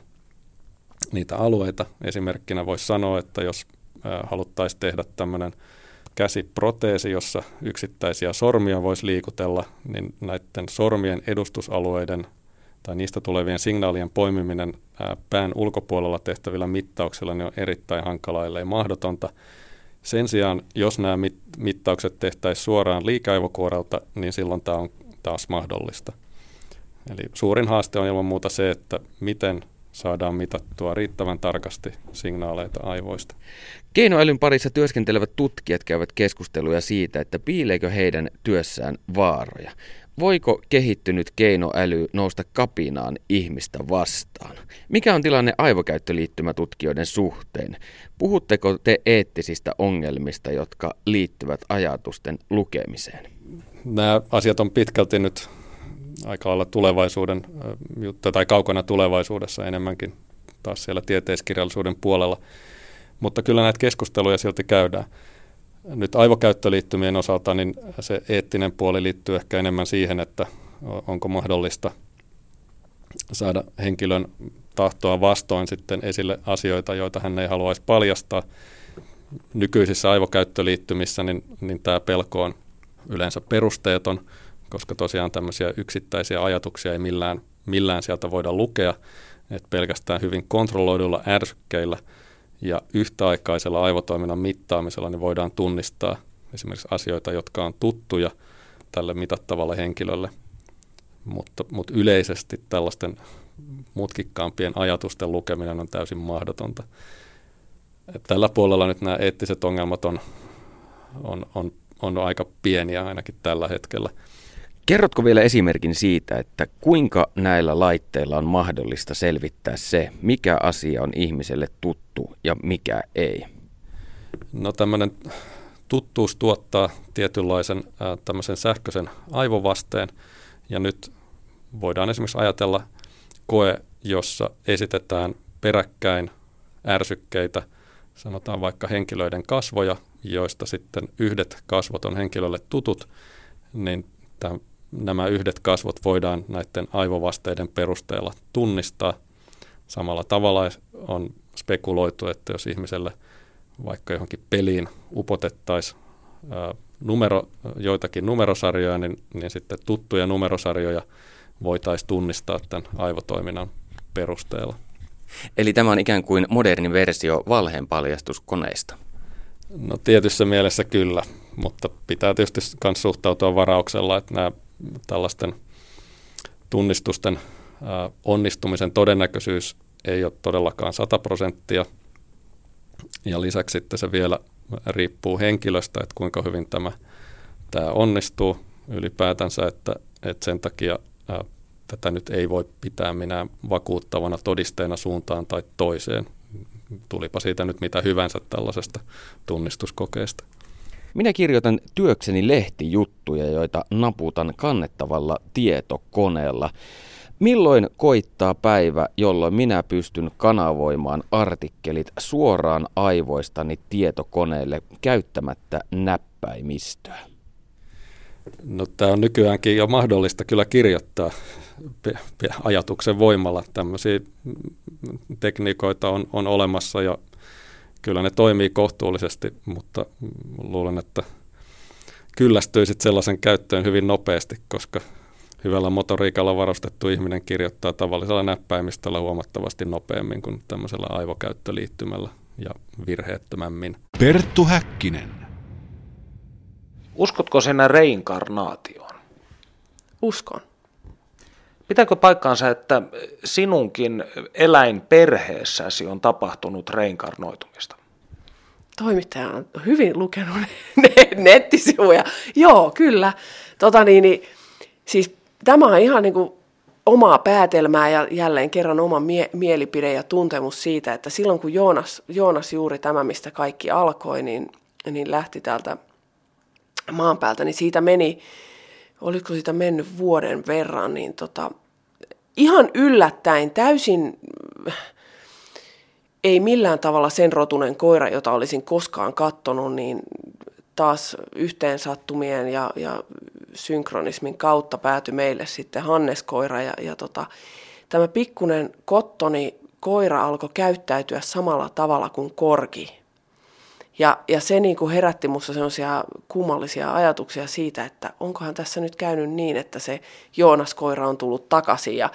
niitä alueita. Esimerkkinä voisi sanoa, että jos haluttaisiin tehdä tämmöinen käsiproteesi, jossa yksittäisiä sormia voisi liikutella, niin näiden sormien edustusalueiden tai niistä tulevien signaalien poimiminen pään ulkopuolella tehtävillä mittauksilla niin on erittäin hankalaa, ellei mahdotonta. Sen sijaan, jos nämä mit- mittaukset tehtäisiin suoraan liikaivokuorelta, niin silloin tämä on taas mahdollista. Eli suurin haaste on ilman muuta se, että miten saadaan mitattua riittävän tarkasti signaaleita aivoista. Keinoälyn parissa työskentelevät tutkijat käyvät keskusteluja siitä, että piileekö heidän työssään vaaroja. Voiko kehittynyt keinoäly nousta kapinaan ihmistä vastaan? Mikä on tilanne aivokäyttöliittymätutkijoiden suhteen? Puhutteko te eettisistä ongelmista, jotka liittyvät ajatusten lukemiseen? Nämä asiat on pitkälti nyt aika lailla tulevaisuuden juttu tai kaukana tulevaisuudessa enemmänkin taas siellä tieteiskirjallisuuden puolella. Mutta kyllä näitä keskusteluja silti käydään. Nyt aivokäyttöliittymien osalta niin se eettinen puoli liittyy ehkä enemmän siihen, että onko mahdollista saada henkilön tahtoa vastoin sitten esille asioita, joita hän ei haluaisi paljastaa. Nykyisissä aivokäyttöliittymissä niin, niin tämä pelko on yleensä perusteeton, koska tosiaan tämmöisiä yksittäisiä ajatuksia ei millään, millään sieltä voida lukea, että pelkästään hyvin kontrolloiduilla ärsykkeillä – ja yhtäaikaisella aivotoiminnan mittaamisella niin voidaan tunnistaa esimerkiksi asioita, jotka on tuttuja tälle mitattavalle henkilölle, mutta, mutta yleisesti tällaisten mutkikkaampien ajatusten lukeminen on täysin mahdotonta. Tällä puolella nyt nämä eettiset ongelmat on, on, on, on aika pieniä ainakin tällä hetkellä. Kerrotko vielä esimerkin siitä, että kuinka näillä laitteilla on mahdollista selvittää se, mikä asia on ihmiselle tuttu ja mikä ei? No tämmöinen tuttuus tuottaa tietynlaisen tämmöisen sähköisen aivovasteen ja nyt voidaan esimerkiksi ajatella koe, jossa esitetään peräkkäin ärsykkeitä, sanotaan vaikka henkilöiden kasvoja, joista sitten yhdet kasvot on henkilölle tutut, niin tämä nämä yhdet kasvot voidaan näiden aivovasteiden perusteella tunnistaa. Samalla tavalla on spekuloitu, että jos ihmiselle vaikka johonkin peliin upotettaisiin numero, joitakin numerosarjoja, niin, niin sitten tuttuja numerosarjoja voitaisiin tunnistaa tämän aivotoiminnan perusteella. Eli tämä on ikään kuin moderni versio valheenpaljastuskoneista. No tietyssä mielessä kyllä, mutta pitää tietysti myös suhtautua varauksella, että nämä tällaisten tunnistusten onnistumisen todennäköisyys ei ole todellakaan 100 prosenttia. Ja lisäksi sitten se vielä riippuu henkilöstä, että kuinka hyvin tämä, tämä onnistuu ylipäätänsä, että, että sen takia ää, tätä nyt ei voi pitää minä vakuuttavana todisteena suuntaan tai toiseen. Tulipa siitä nyt mitä hyvänsä tällaisesta tunnistuskokeesta. Minä kirjoitan työkseni lehtijuttuja, joita naputan kannettavalla tietokoneella. Milloin koittaa päivä, jolloin minä pystyn kanavoimaan artikkelit suoraan aivoistani tietokoneelle käyttämättä näppäimistöä? No tämä on nykyäänkin jo mahdollista kyllä kirjoittaa ajatuksen voimalla. Tämmöisiä tekniikoita on, on olemassa ja kyllä ne toimii kohtuullisesti, mutta luulen, että kyllästyisit sellaisen käyttöön hyvin nopeasti, koska hyvällä motoriikalla varustettu ihminen kirjoittaa tavallisella näppäimistöllä huomattavasti nopeammin kuin tämmöisellä aivokäyttöliittymällä ja virheettömämmin. Perttu Häkkinen. Uskotko sinä reinkarnaatioon? Uskon. Pitääkö paikkaansa, että sinunkin eläinperheessäsi on tapahtunut reinkarnoitumista? Toimittaja on hyvin lukenut nettisivuja. Joo, kyllä. Tota niin, niin, siis tämä on ihan niin kuin omaa päätelmää ja jälleen kerran oma mie- mielipide ja tuntemus siitä, että silloin kun Joonas, Joonas juuri tämä, mistä kaikki alkoi, niin, niin lähti täältä maan päältä, niin siitä meni, oliko siitä mennyt vuoden verran, niin tota, ihan yllättäen, täysin ei millään tavalla sen rotunen koira, jota olisin koskaan kattonut, niin taas yhteen sattumien ja, ja synkronismin kautta päätyi meille sitten Hannes-koira ja, ja tota, tämä pikkunen kottoni koira alkoi käyttäytyä samalla tavalla kuin korki. Ja, ja se niin kuin herätti minussa sellaisia kummallisia ajatuksia siitä, että onkohan tässä nyt käynyt niin, että se Joonas-koira on tullut takaisin. Ja,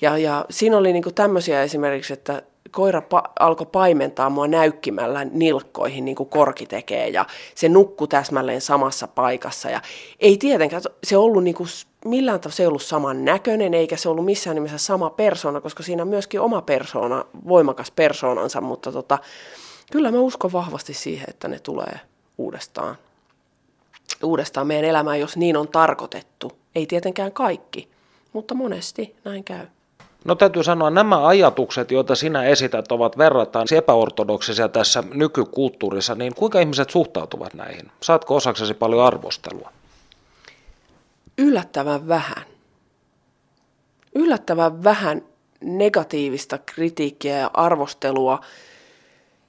ja, ja siinä oli niin kuin tämmöisiä esimerkiksi, että koira pa- alkoi paimentaa mua näykkimällä nilkkoihin, niin kuin korki tekee, ja se nukkui täsmälleen samassa paikassa. Ja ei tietenkään se ollut niin kuin millään tavalla se ollut saman näköinen, eikä se ollut missään nimessä sama persona, koska siinä on myöskin oma persona, voimakas persoonansa, mutta tota, kyllä mä uskon vahvasti siihen, että ne tulee uudestaan, uudestaan meidän elämään, jos niin on tarkoitettu. Ei tietenkään kaikki, mutta monesti näin käy. No täytyy sanoa, nämä ajatukset, joita sinä esität, ovat verrattain epäortodoksisia tässä nykykulttuurissa, niin kuinka ihmiset suhtautuvat näihin? Saatko osaksesi paljon arvostelua? Yllättävän vähän. Yllättävän vähän negatiivista kritiikkiä ja arvostelua.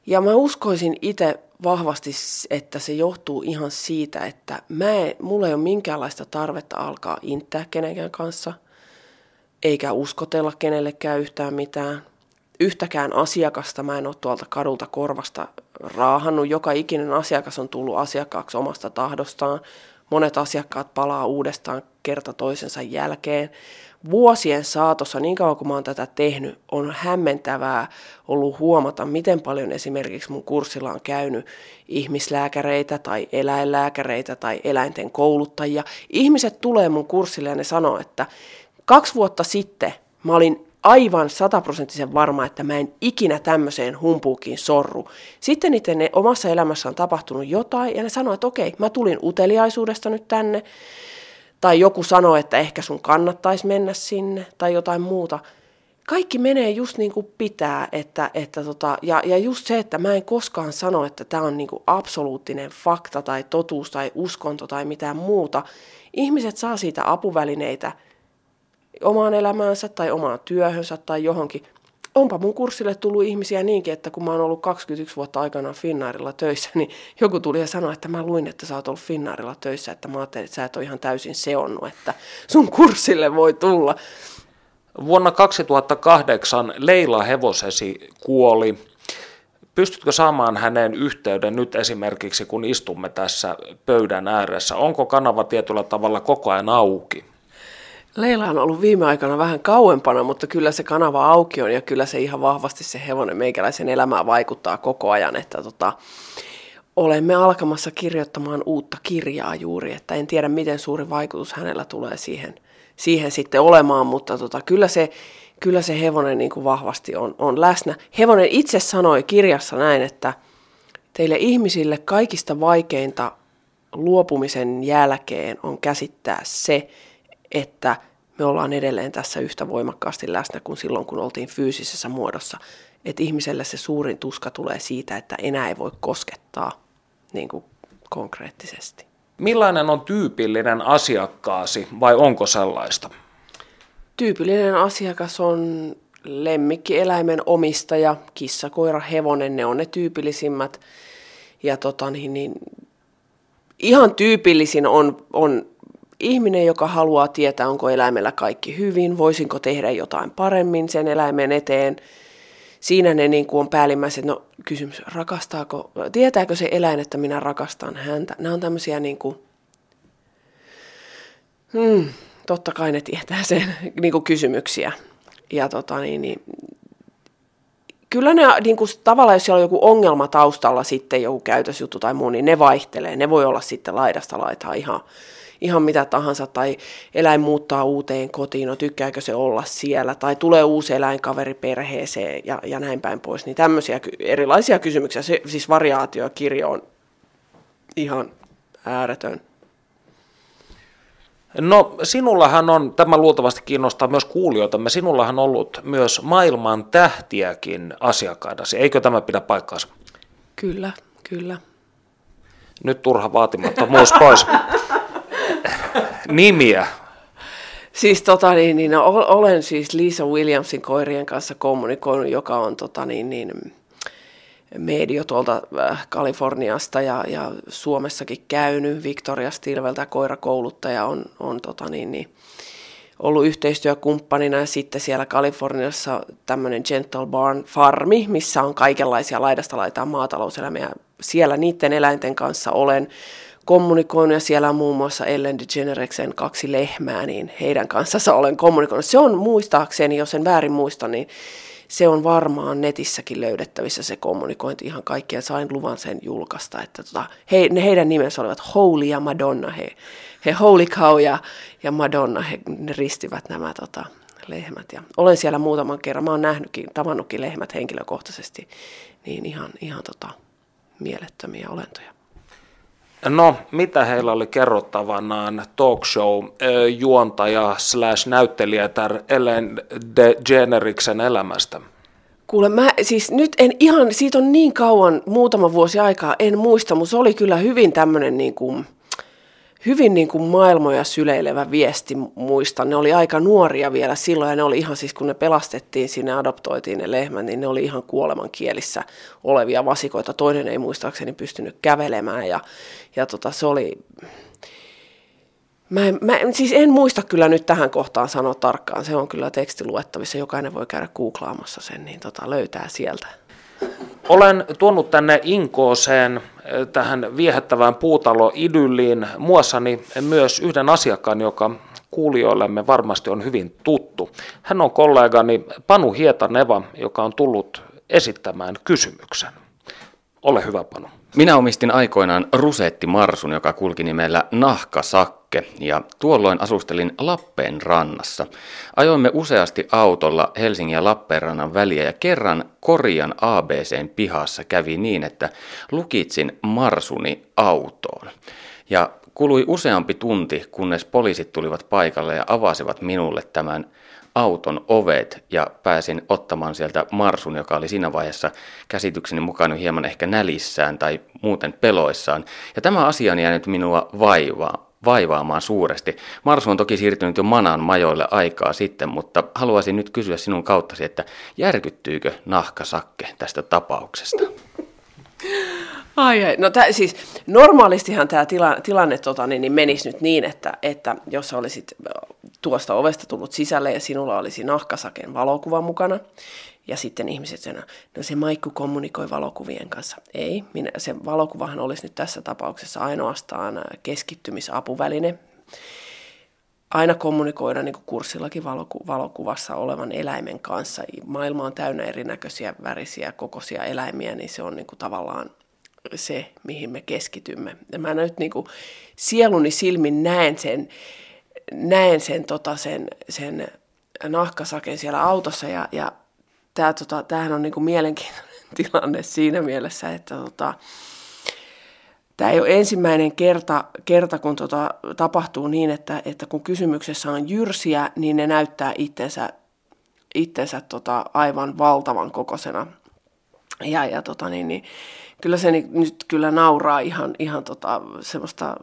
Ja mä uskoisin itse vahvasti, että se johtuu ihan siitä, että mä en, mulla ei ole minkäänlaista tarvetta alkaa intää kenenkään kanssa – eikä uskotella kenellekään yhtään mitään. Yhtäkään asiakasta mä en ole tuolta kadulta korvasta raahannut. Joka ikinen asiakas on tullut asiakkaaksi omasta tahdostaan. Monet asiakkaat palaa uudestaan kerta toisensa jälkeen. Vuosien saatossa, niin kauan kuin mä oon tätä tehnyt, on hämmentävää ollut huomata, miten paljon esimerkiksi mun kurssilla on käynyt ihmislääkäreitä tai eläinlääkäreitä tai eläinten kouluttajia. Ihmiset tulee mun kurssille ja ne sanoo, että Kaksi vuotta sitten mä olin aivan sataprosenttisen varma, että mä en ikinä tämmöiseen humpuukin sorru. Sitten niiden omassa elämässä on tapahtunut jotain ja ne sanoo, että okei, mä tulin uteliaisuudesta nyt tänne. Tai joku sanoo, että ehkä sun kannattaisi mennä sinne tai jotain muuta. Kaikki menee just niin kuin pitää. Että, että tota, ja, ja just se, että mä en koskaan sano, että tämä on niin kuin absoluuttinen fakta tai totuus tai uskonto tai mitään muuta. Ihmiset saa siitä apuvälineitä – omaan elämäänsä tai omaan työhönsä tai johonkin. Onpa mun kurssille tullut ihmisiä niinkin, että kun mä oon ollut 21 vuotta aikana Finnairilla töissä, niin joku tuli ja sanoi, että mä luin, että sä oot ollut Finnairilla töissä, että mä ajattelin, että sä et ole ihan täysin seonnut, että sun kurssille voi tulla. Vuonna 2008 Leila hevosesi kuoli. Pystytkö saamaan hänen yhteyden nyt esimerkiksi, kun istumme tässä pöydän ääressä? Onko kanava tietyllä tavalla koko ajan auki? Leila on ollut viime aikoina vähän kauempana, mutta kyllä se kanava auki on ja kyllä se ihan vahvasti se hevonen meikäläisen elämään vaikuttaa koko ajan, että tota, olemme alkamassa kirjoittamaan uutta kirjaa juuri, että en tiedä miten suuri vaikutus hänellä tulee siihen, siihen sitten olemaan, mutta tota, kyllä, se, kyllä se hevonen niin kuin vahvasti on, on läsnä. Hevonen itse sanoi kirjassa näin, että teille ihmisille kaikista vaikeinta luopumisen jälkeen on käsittää se, että me ollaan edelleen tässä yhtä voimakkaasti läsnä kuin silloin, kun oltiin fyysisessä muodossa. Että ihmiselle se suurin tuska tulee siitä, että enää ei voi koskettaa niin kuin konkreettisesti. Millainen on tyypillinen asiakkaasi vai onko sellaista? Tyypillinen asiakas on lemmikkieläimen omistaja, kissa, koira, hevonen, ne on ne tyypillisimmät. Ja tota, niin, niin, ihan tyypillisin on, on ihminen, joka haluaa tietää, onko eläimellä kaikki hyvin, voisinko tehdä jotain paremmin sen eläimen eteen. Siinä ne niin kuin on päällimmäiset, no kysymys, rakastaako, tietääkö se eläin, että minä rakastan häntä? Nämä on tämmöisiä niin kuin, hmm, totta kai ne tietää <laughs> sen niin kuin kysymyksiä. Ja tota, niin, niin, kyllä ne niin kuin, tavallaan, jos siellä on joku ongelma taustalla sitten, joku käytösjuttu tai muu, niin ne vaihtelee. Ne voi olla sitten laidasta laitaa ihan, ihan mitä tahansa, tai eläin muuttaa uuteen kotiin, no tykkääkö se olla siellä, tai tulee uusi eläinkaveri perheeseen ja, ja näin päin pois. Niin tämmöisiä erilaisia kysymyksiä, se, siis variaatiokirjo on ihan ääretön. No sinullahan on, tämä luultavasti kiinnostaa myös kuulijoitamme, sinullahan on ollut myös maailman tähtiäkin asiakkaidasi. Eikö tämä pidä paikkaansa? Kyllä, kyllä. Nyt turha vaatimattomuus pois. <laughs> Nimiä. Siis tota niin, niin olen siis Lisa Williamsin koirien kanssa kommunikoinut, joka on tota niin, niin medio tuolta äh, Kaliforniasta ja, ja Suomessakin käynyt. Victoria Stilveltä koirakouluttaja on, on tota niin, niin, ollut yhteistyökumppanina ja sitten siellä Kaliforniassa tämmöinen Gentle Barn Farmi, missä on kaikenlaisia laidasta laitaan maatalouselämiä. Siellä niiden eläinten kanssa olen kommunikoinut ja siellä on muun muassa Ellen DeGenereksen kaksi lehmää, niin heidän kanssaan olen kommunikoinut. Se on muistaakseni, jos en väärin muista, niin se on varmaan netissäkin löydettävissä se kommunikointi ihan kaikkia. Sain luvan sen julkaista, että tota, he, ne heidän nimensä olivat Holy ja Madonna. He, he Holy Cow ja, ja Madonna, he, ne ristivät nämä tota, lehmät. Ja olen siellä muutaman kerran, mä oon nähnytkin, tavannutkin lehmät henkilökohtaisesti, niin ihan, ihan tota, mielettömiä olentoja. No, mitä heillä oli kerrottavanaan talk show juontaja slash näyttelijätär Ellen DeGeneriksen elämästä? Kuule, mä siis nyt en ihan, siitä on niin kauan, muutama vuosi aikaa, en muista, mutta se oli kyllä hyvin tämmöinen niin kuin, hyvin niin kuin maailmoja syleilevä viesti muistan. Ne oli aika nuoria vielä silloin ja ne oli ihan siis kun ne pelastettiin, sinne adoptoitiin ne lehmät, niin ne oli ihan kuoleman kielissä olevia vasikoita. Toinen ei muistaakseni pystynyt kävelemään ja, ja tota, se oli... Mä en, mä, siis en muista kyllä nyt tähän kohtaan sanoa tarkkaan, se on kyllä tekstiluettavissa, jokainen voi käydä googlaamassa sen, niin tota, löytää sieltä. Olen tuonut tänne Inkooseen eh, tähän viehättävään puutalo-idylliin muassani myös yhden asiakkaan, joka kuulijoillemme varmasti on hyvin tuttu. Hän on kollegani Panu Hietaneva, joka on tullut esittämään kysymyksen. Ole hyvä, Panu. Minä omistin aikoinaan Rusetti Marsun, joka kulki nimellä Nahkasakke, ja tuolloin asustelin Lappeen rannassa. Ajoimme useasti autolla Helsingin ja Lappeenrannan väliä, ja kerran Korian ABCn pihassa kävi niin, että lukitsin Marsuni autoon. Ja kului useampi tunti, kunnes poliisit tulivat paikalle ja avasivat minulle tämän auton ovet ja pääsin ottamaan sieltä Marsun, joka oli siinä vaiheessa käsitykseni mukaan hieman ehkä nälissään tai muuten peloissaan. Ja tämä asia on jäänyt minua vaivaa, vaivaamaan suuresti. Marsu on toki siirtynyt jo Manan majoille aikaa sitten, mutta haluaisin nyt kysyä sinun kauttasi, että järkyttyykö nahkasakke tästä tapauksesta? Ai, ai. No tää, siis normaalistihan tämä tila, tilanne tota, niin, niin menisi nyt niin, että, että jos olisit tuosta ovesta tullut sisälle ja sinulla olisi nahkasaken valokuva mukana, ja sitten ihmiset sanoo, no se Maikku kommunikoi valokuvien kanssa. Ei, minä, se valokuvahan olisi nyt tässä tapauksessa ainoastaan keskittymisapuväline. Aina kommunikoida niin kuin kurssillakin valoku- valokuvassa olevan eläimen kanssa. Maailma on täynnä erinäköisiä värisiä kokoisia eläimiä, niin se on niin kuin tavallaan se, mihin me keskitymme. Ja mä nyt niin kuin sieluni silmin näen sen, näen sen, tota, sen, sen nahkasaken siellä autossa ja, ja tää, tota, tämähän on niin kuin mielenkiintoinen <laughs> tilanne siinä mielessä, että tota, tämä ei ole ensimmäinen kerta, kerta kun tota, tapahtuu niin, että, että kun kysymyksessä on jyrsiä, niin ne näyttää itsensä, itsensä tota, aivan valtavan kokoisena. Ja, ja tota niin, niin, kyllä se nyt kyllä nauraa ihan, ihan tota, semmoista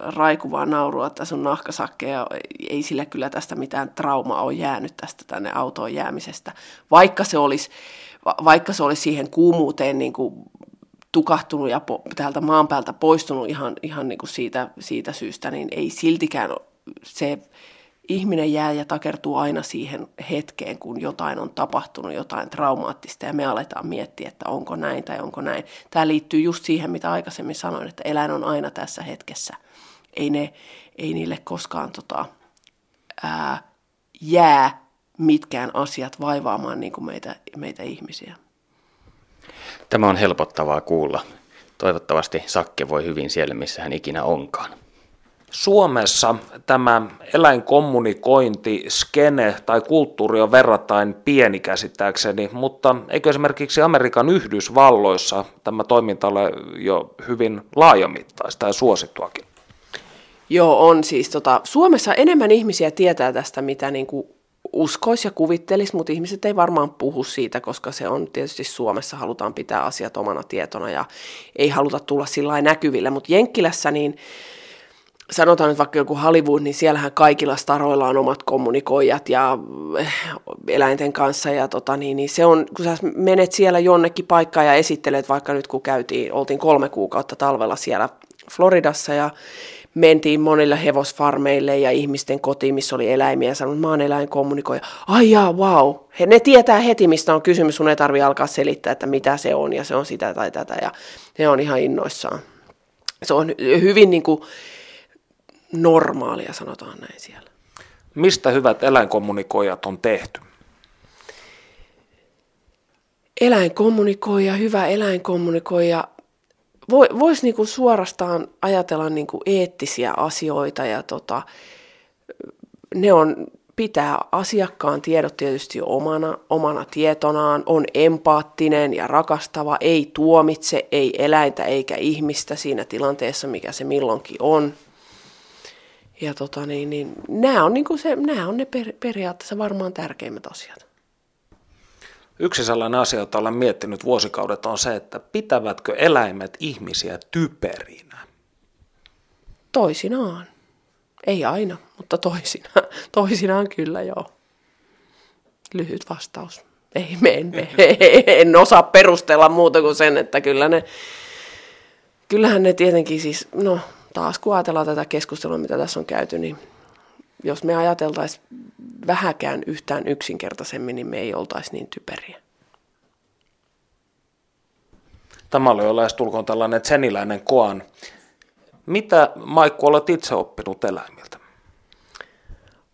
raikuvaa naurua, että sun nahkasakkeja, ei sillä kyllä tästä mitään traumaa ole jäänyt tästä tänne autoon jäämisestä. Vaikka se olisi, vaikka se olisi siihen kuumuuteen niin kuin tukahtunut ja po, täältä maan päältä poistunut ihan, ihan niin kuin siitä, siitä syystä, niin ei siltikään se ihminen jää ja takertuu aina siihen hetkeen, kun jotain on tapahtunut, jotain traumaattista, ja me aletaan miettiä, että onko näin tai onko näin. Tämä liittyy just siihen, mitä aikaisemmin sanoin, että eläin on aina tässä hetkessä. Ei, ne, ei niille koskaan tota, ää, jää mitkään asiat vaivaamaan niin kuin meitä, meitä ihmisiä. Tämä on helpottavaa kuulla. Toivottavasti Sakke voi hyvin siellä, missä hän ikinä onkaan. Suomessa tämä eläinkommunikointi, skene tai kulttuuri on verrattain pieni käsittääkseni, mutta eikö esimerkiksi Amerikan Yhdysvalloissa tämä toiminta ole jo hyvin laajamittaista ja suosittuakin? Joo, on siis. Tota, Suomessa enemmän ihmisiä tietää tästä, mitä niin kuin uskoisi ja kuvittelisi, mutta ihmiset ei varmaan puhu siitä, koska se on tietysti Suomessa, halutaan pitää asiat omana tietona ja ei haluta tulla sillä näkyville. Mutta Jenkkilässä niin sanotaan nyt vaikka joku Hollywood, niin siellähän kaikilla staroilla on omat kommunikoijat ja eh, eläinten kanssa ja tota niin, niin se on, kun sä menet siellä jonnekin paikkaan ja esittelet, vaikka nyt kun käytiin, oltiin kolme kuukautta talvella siellä Floridassa ja mentiin monille hevosfarmeille ja ihmisten kotiin, missä oli eläimiä ja sanoi, että mä oon eläinkommunikoija. Ai jaa, wow. He, ne tietää heti, mistä on kysymys, sun ei tarvitse alkaa selittää, että mitä se on ja se on sitä tai tätä ja ne on ihan innoissaan. Se on hyvin niin kuin, normaalia, sanotaan näin siellä. Mistä hyvät eläinkommunikoijat on tehty? Eläinkommunikoija, hyvä eläinkommunikoija, voisi niinku suorastaan ajatella niinku eettisiä asioita ja tota, ne on pitää asiakkaan tiedot tietysti omana, omana tietonaan, on empaattinen ja rakastava, ei tuomitse, ei eläintä eikä ihmistä siinä tilanteessa, mikä se milloinkin on. Ja tota niin, niin nämä on, niinku se, nämä on ne per, periaatteessa varmaan tärkeimmät asiat. Yksi sellainen asia, jota olen miettinyt vuosikaudet, on se, että pitävätkö eläimet ihmisiä typerinä? Toisinaan. Ei aina, mutta toisinaan. <laughs> Toisinaan kyllä joo. Lyhyt vastaus. Ei, me en, me, <laughs> en osaa perustella muuta kuin sen, että kyllä ne, kyllähän ne tietenkin siis, no taas kun ajatellaan tätä keskustelua, mitä tässä on käyty, niin jos me ajateltaisiin vähäkään yhtään yksinkertaisemmin, niin me ei oltaisi niin typeriä. Tämä oli jo lähestulkoon tällainen seniläinen koan. Mitä, Maikku, olet itse oppinut eläimiltä?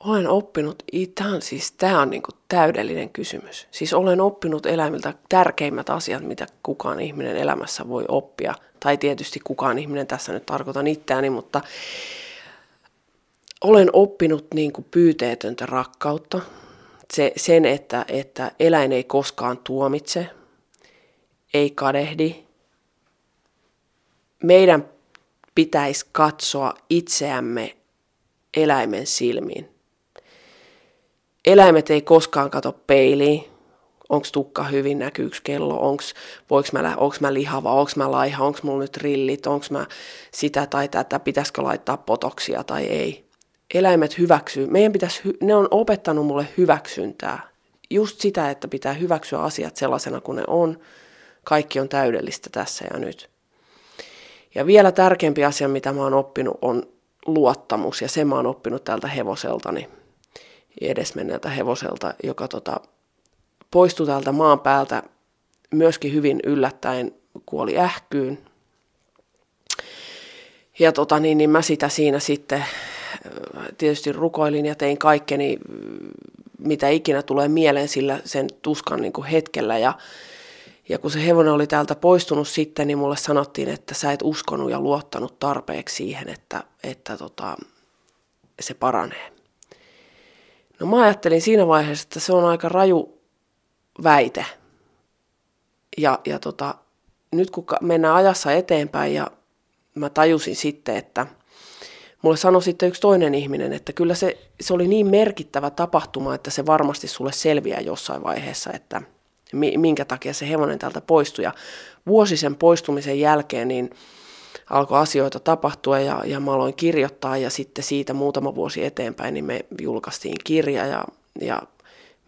Olen oppinut, tämä on, siis, tämä on niin kuin täydellinen kysymys. Siis olen oppinut eläimiltä tärkeimmät asiat, mitä kukaan ihminen elämässä voi oppia. Tai tietysti kukaan ihminen, tässä nyt tarkoitan itseäni, mutta olen oppinut niin kuin pyyteetöntä rakkautta. Se, sen, että, että eläin ei koskaan tuomitse, ei kadehdi. Meidän pitäisi katsoa itseämme eläimen silmiin. Eläimet ei koskaan kato peiliin, onko tukka hyvin, näkyykö kello, onko mä, mä lihava, onko mä laiha, onko mulla nyt rillit, onko mä sitä tai tätä, pitäisikö laittaa potoksia tai ei eläimet hyväksyy, meidän pitäisi, ne on opettanut mulle hyväksyntää. Just sitä, että pitää hyväksyä asiat sellaisena kuin ne on. Kaikki on täydellistä tässä ja nyt. Ja vielä tärkeämpi asia, mitä mä oon oppinut, on luottamus. Ja sen mä oon oppinut tältä hevoseltani, edesmenneeltä hevoselta, joka tota, poistui täältä maan päältä myöskin hyvin yllättäen, kuoli ähkyyn. Ja tota, niin, niin mä sitä siinä sitten tietysti rukoilin ja tein kaikkeni, mitä ikinä tulee mieleen sillä sen tuskan niin kuin hetkellä. Ja, ja kun se hevonen oli täältä poistunut sitten, niin mulle sanottiin, että sä et uskonut ja luottanut tarpeeksi siihen, että, että tota, se paranee. No mä ajattelin siinä vaiheessa, että se on aika raju väite. Ja, ja tota, nyt kun mennään ajassa eteenpäin ja mä tajusin sitten, että – mulle sanoi sitten yksi toinen ihminen, että kyllä se, se oli niin merkittävä tapahtuma, että se varmasti sulle selviää jossain vaiheessa, että, minkä takia se hevonen täältä poistui. Ja vuosi sen poistumisen jälkeen niin alkoi asioita tapahtua ja, ja mä aloin kirjoittaa ja sitten siitä muutama vuosi eteenpäin niin me julkaistiin kirja ja, ja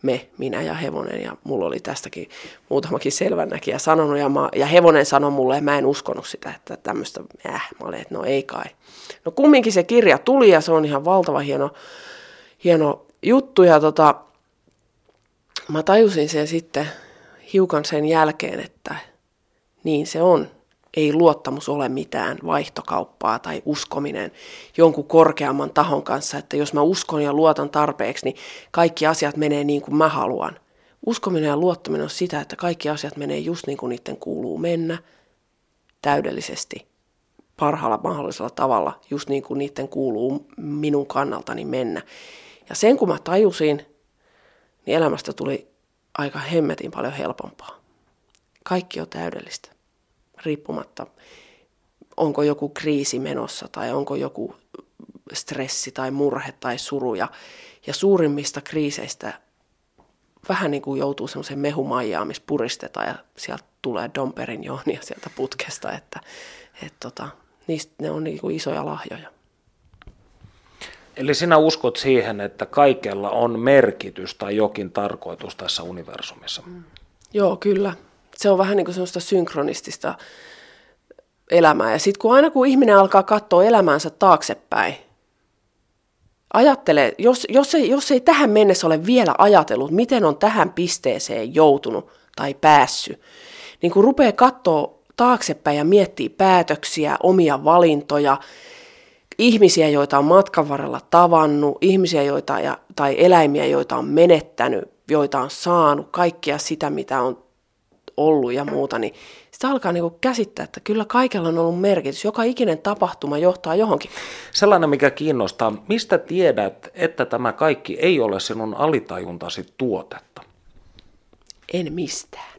me, minä ja hevonen ja mulla oli tästäkin muutamakin selvännäkijä sanonut ja, mä, ja hevonen sanoi mulle ja mä en uskonut sitä, että tämmöistä, äh, mä olin, että no ei kai. No kumminkin se kirja tuli ja se on ihan valtava hieno, hieno juttu ja tota, mä tajusin sen sitten hiukan sen jälkeen, että niin se on. Ei luottamus ole mitään vaihtokauppaa tai uskominen jonkun korkeamman tahon kanssa, että jos mä uskon ja luotan tarpeeksi, niin kaikki asiat menee niin kuin mä haluan. Uskominen ja luottaminen on sitä, että kaikki asiat menee just niin kuin niiden kuuluu mennä täydellisesti, parhaalla mahdollisella tavalla, just niin kuin niiden kuuluu minun kannaltani mennä. Ja sen kun mä tajusin, niin elämästä tuli aika hemmetin paljon helpompaa. Kaikki on täydellistä, riippumatta onko joku kriisi menossa tai onko joku stressi tai murhe tai suru. Ja, ja suurimmista kriiseistä vähän niin kuin joutuu semmoiseen mehumajaan, missä puristetaan ja sieltä tulee Domperin johnia sieltä putkesta, että et tota, niistä ne on niin kuin isoja lahjoja. Eli sinä uskot siihen, että kaikella on merkitys tai jokin tarkoitus tässä universumissa? Mm. Joo, kyllä. Se on vähän niin kuin semmoista synkronistista elämää. Ja sitten kun aina kun ihminen alkaa katsoa elämäänsä taaksepäin, ajattele, jos, jos, ei, jos ei tähän mennessä ole vielä ajatellut, miten on tähän pisteeseen joutunut tai päässyt, niin kun rupeaa katsoa taaksepäin ja miettii päätöksiä, omia valintoja, ihmisiä, joita on matkan varrella tavannut, ihmisiä joita, ja, tai eläimiä, joita on menettänyt, joita on saanut, kaikkea sitä, mitä on ollut ja muuta, niin sitä alkaa niin käsittää, että kyllä kaikella on ollut merkitys. Joka ikinen tapahtuma johtaa johonkin. Sellainen, mikä kiinnostaa, mistä tiedät, että tämä kaikki ei ole sinun alitajuntasi tuotetta? En mistään.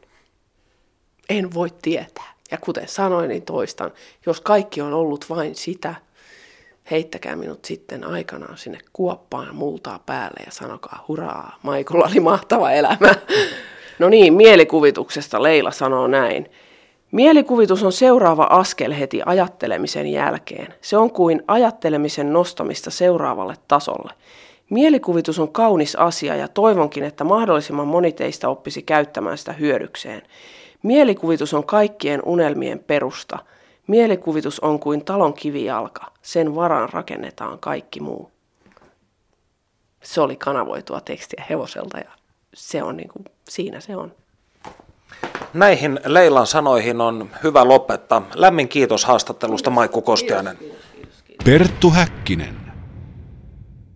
En voi tietää. Ja kuten sanoin, niin toistan, jos kaikki on ollut vain sitä, heittäkää minut sitten aikanaan sinne kuoppaan multaa päälle ja sanokaa hurraa, Maikulla oli mahtava elämä. No niin, mielikuvituksesta Leila sanoo näin. Mielikuvitus on seuraava askel heti ajattelemisen jälkeen. Se on kuin ajattelemisen nostamista seuraavalle tasolle. Mielikuvitus on kaunis asia ja toivonkin, että mahdollisimman moni teistä oppisi käyttämään sitä hyödykseen. Mielikuvitus on kaikkien unelmien perusta – Mielikuvitus on kuin talon kivijalka, sen varaan rakennetaan kaikki muu. Se oli kanavoitua tekstiä hevoselta ja se on niin kuin, siinä se on. Näihin Leilan sanoihin on hyvä lopettaa. Lämmin kiitos haastattelusta Maikku Kostiainen. Perttu Häkkinen.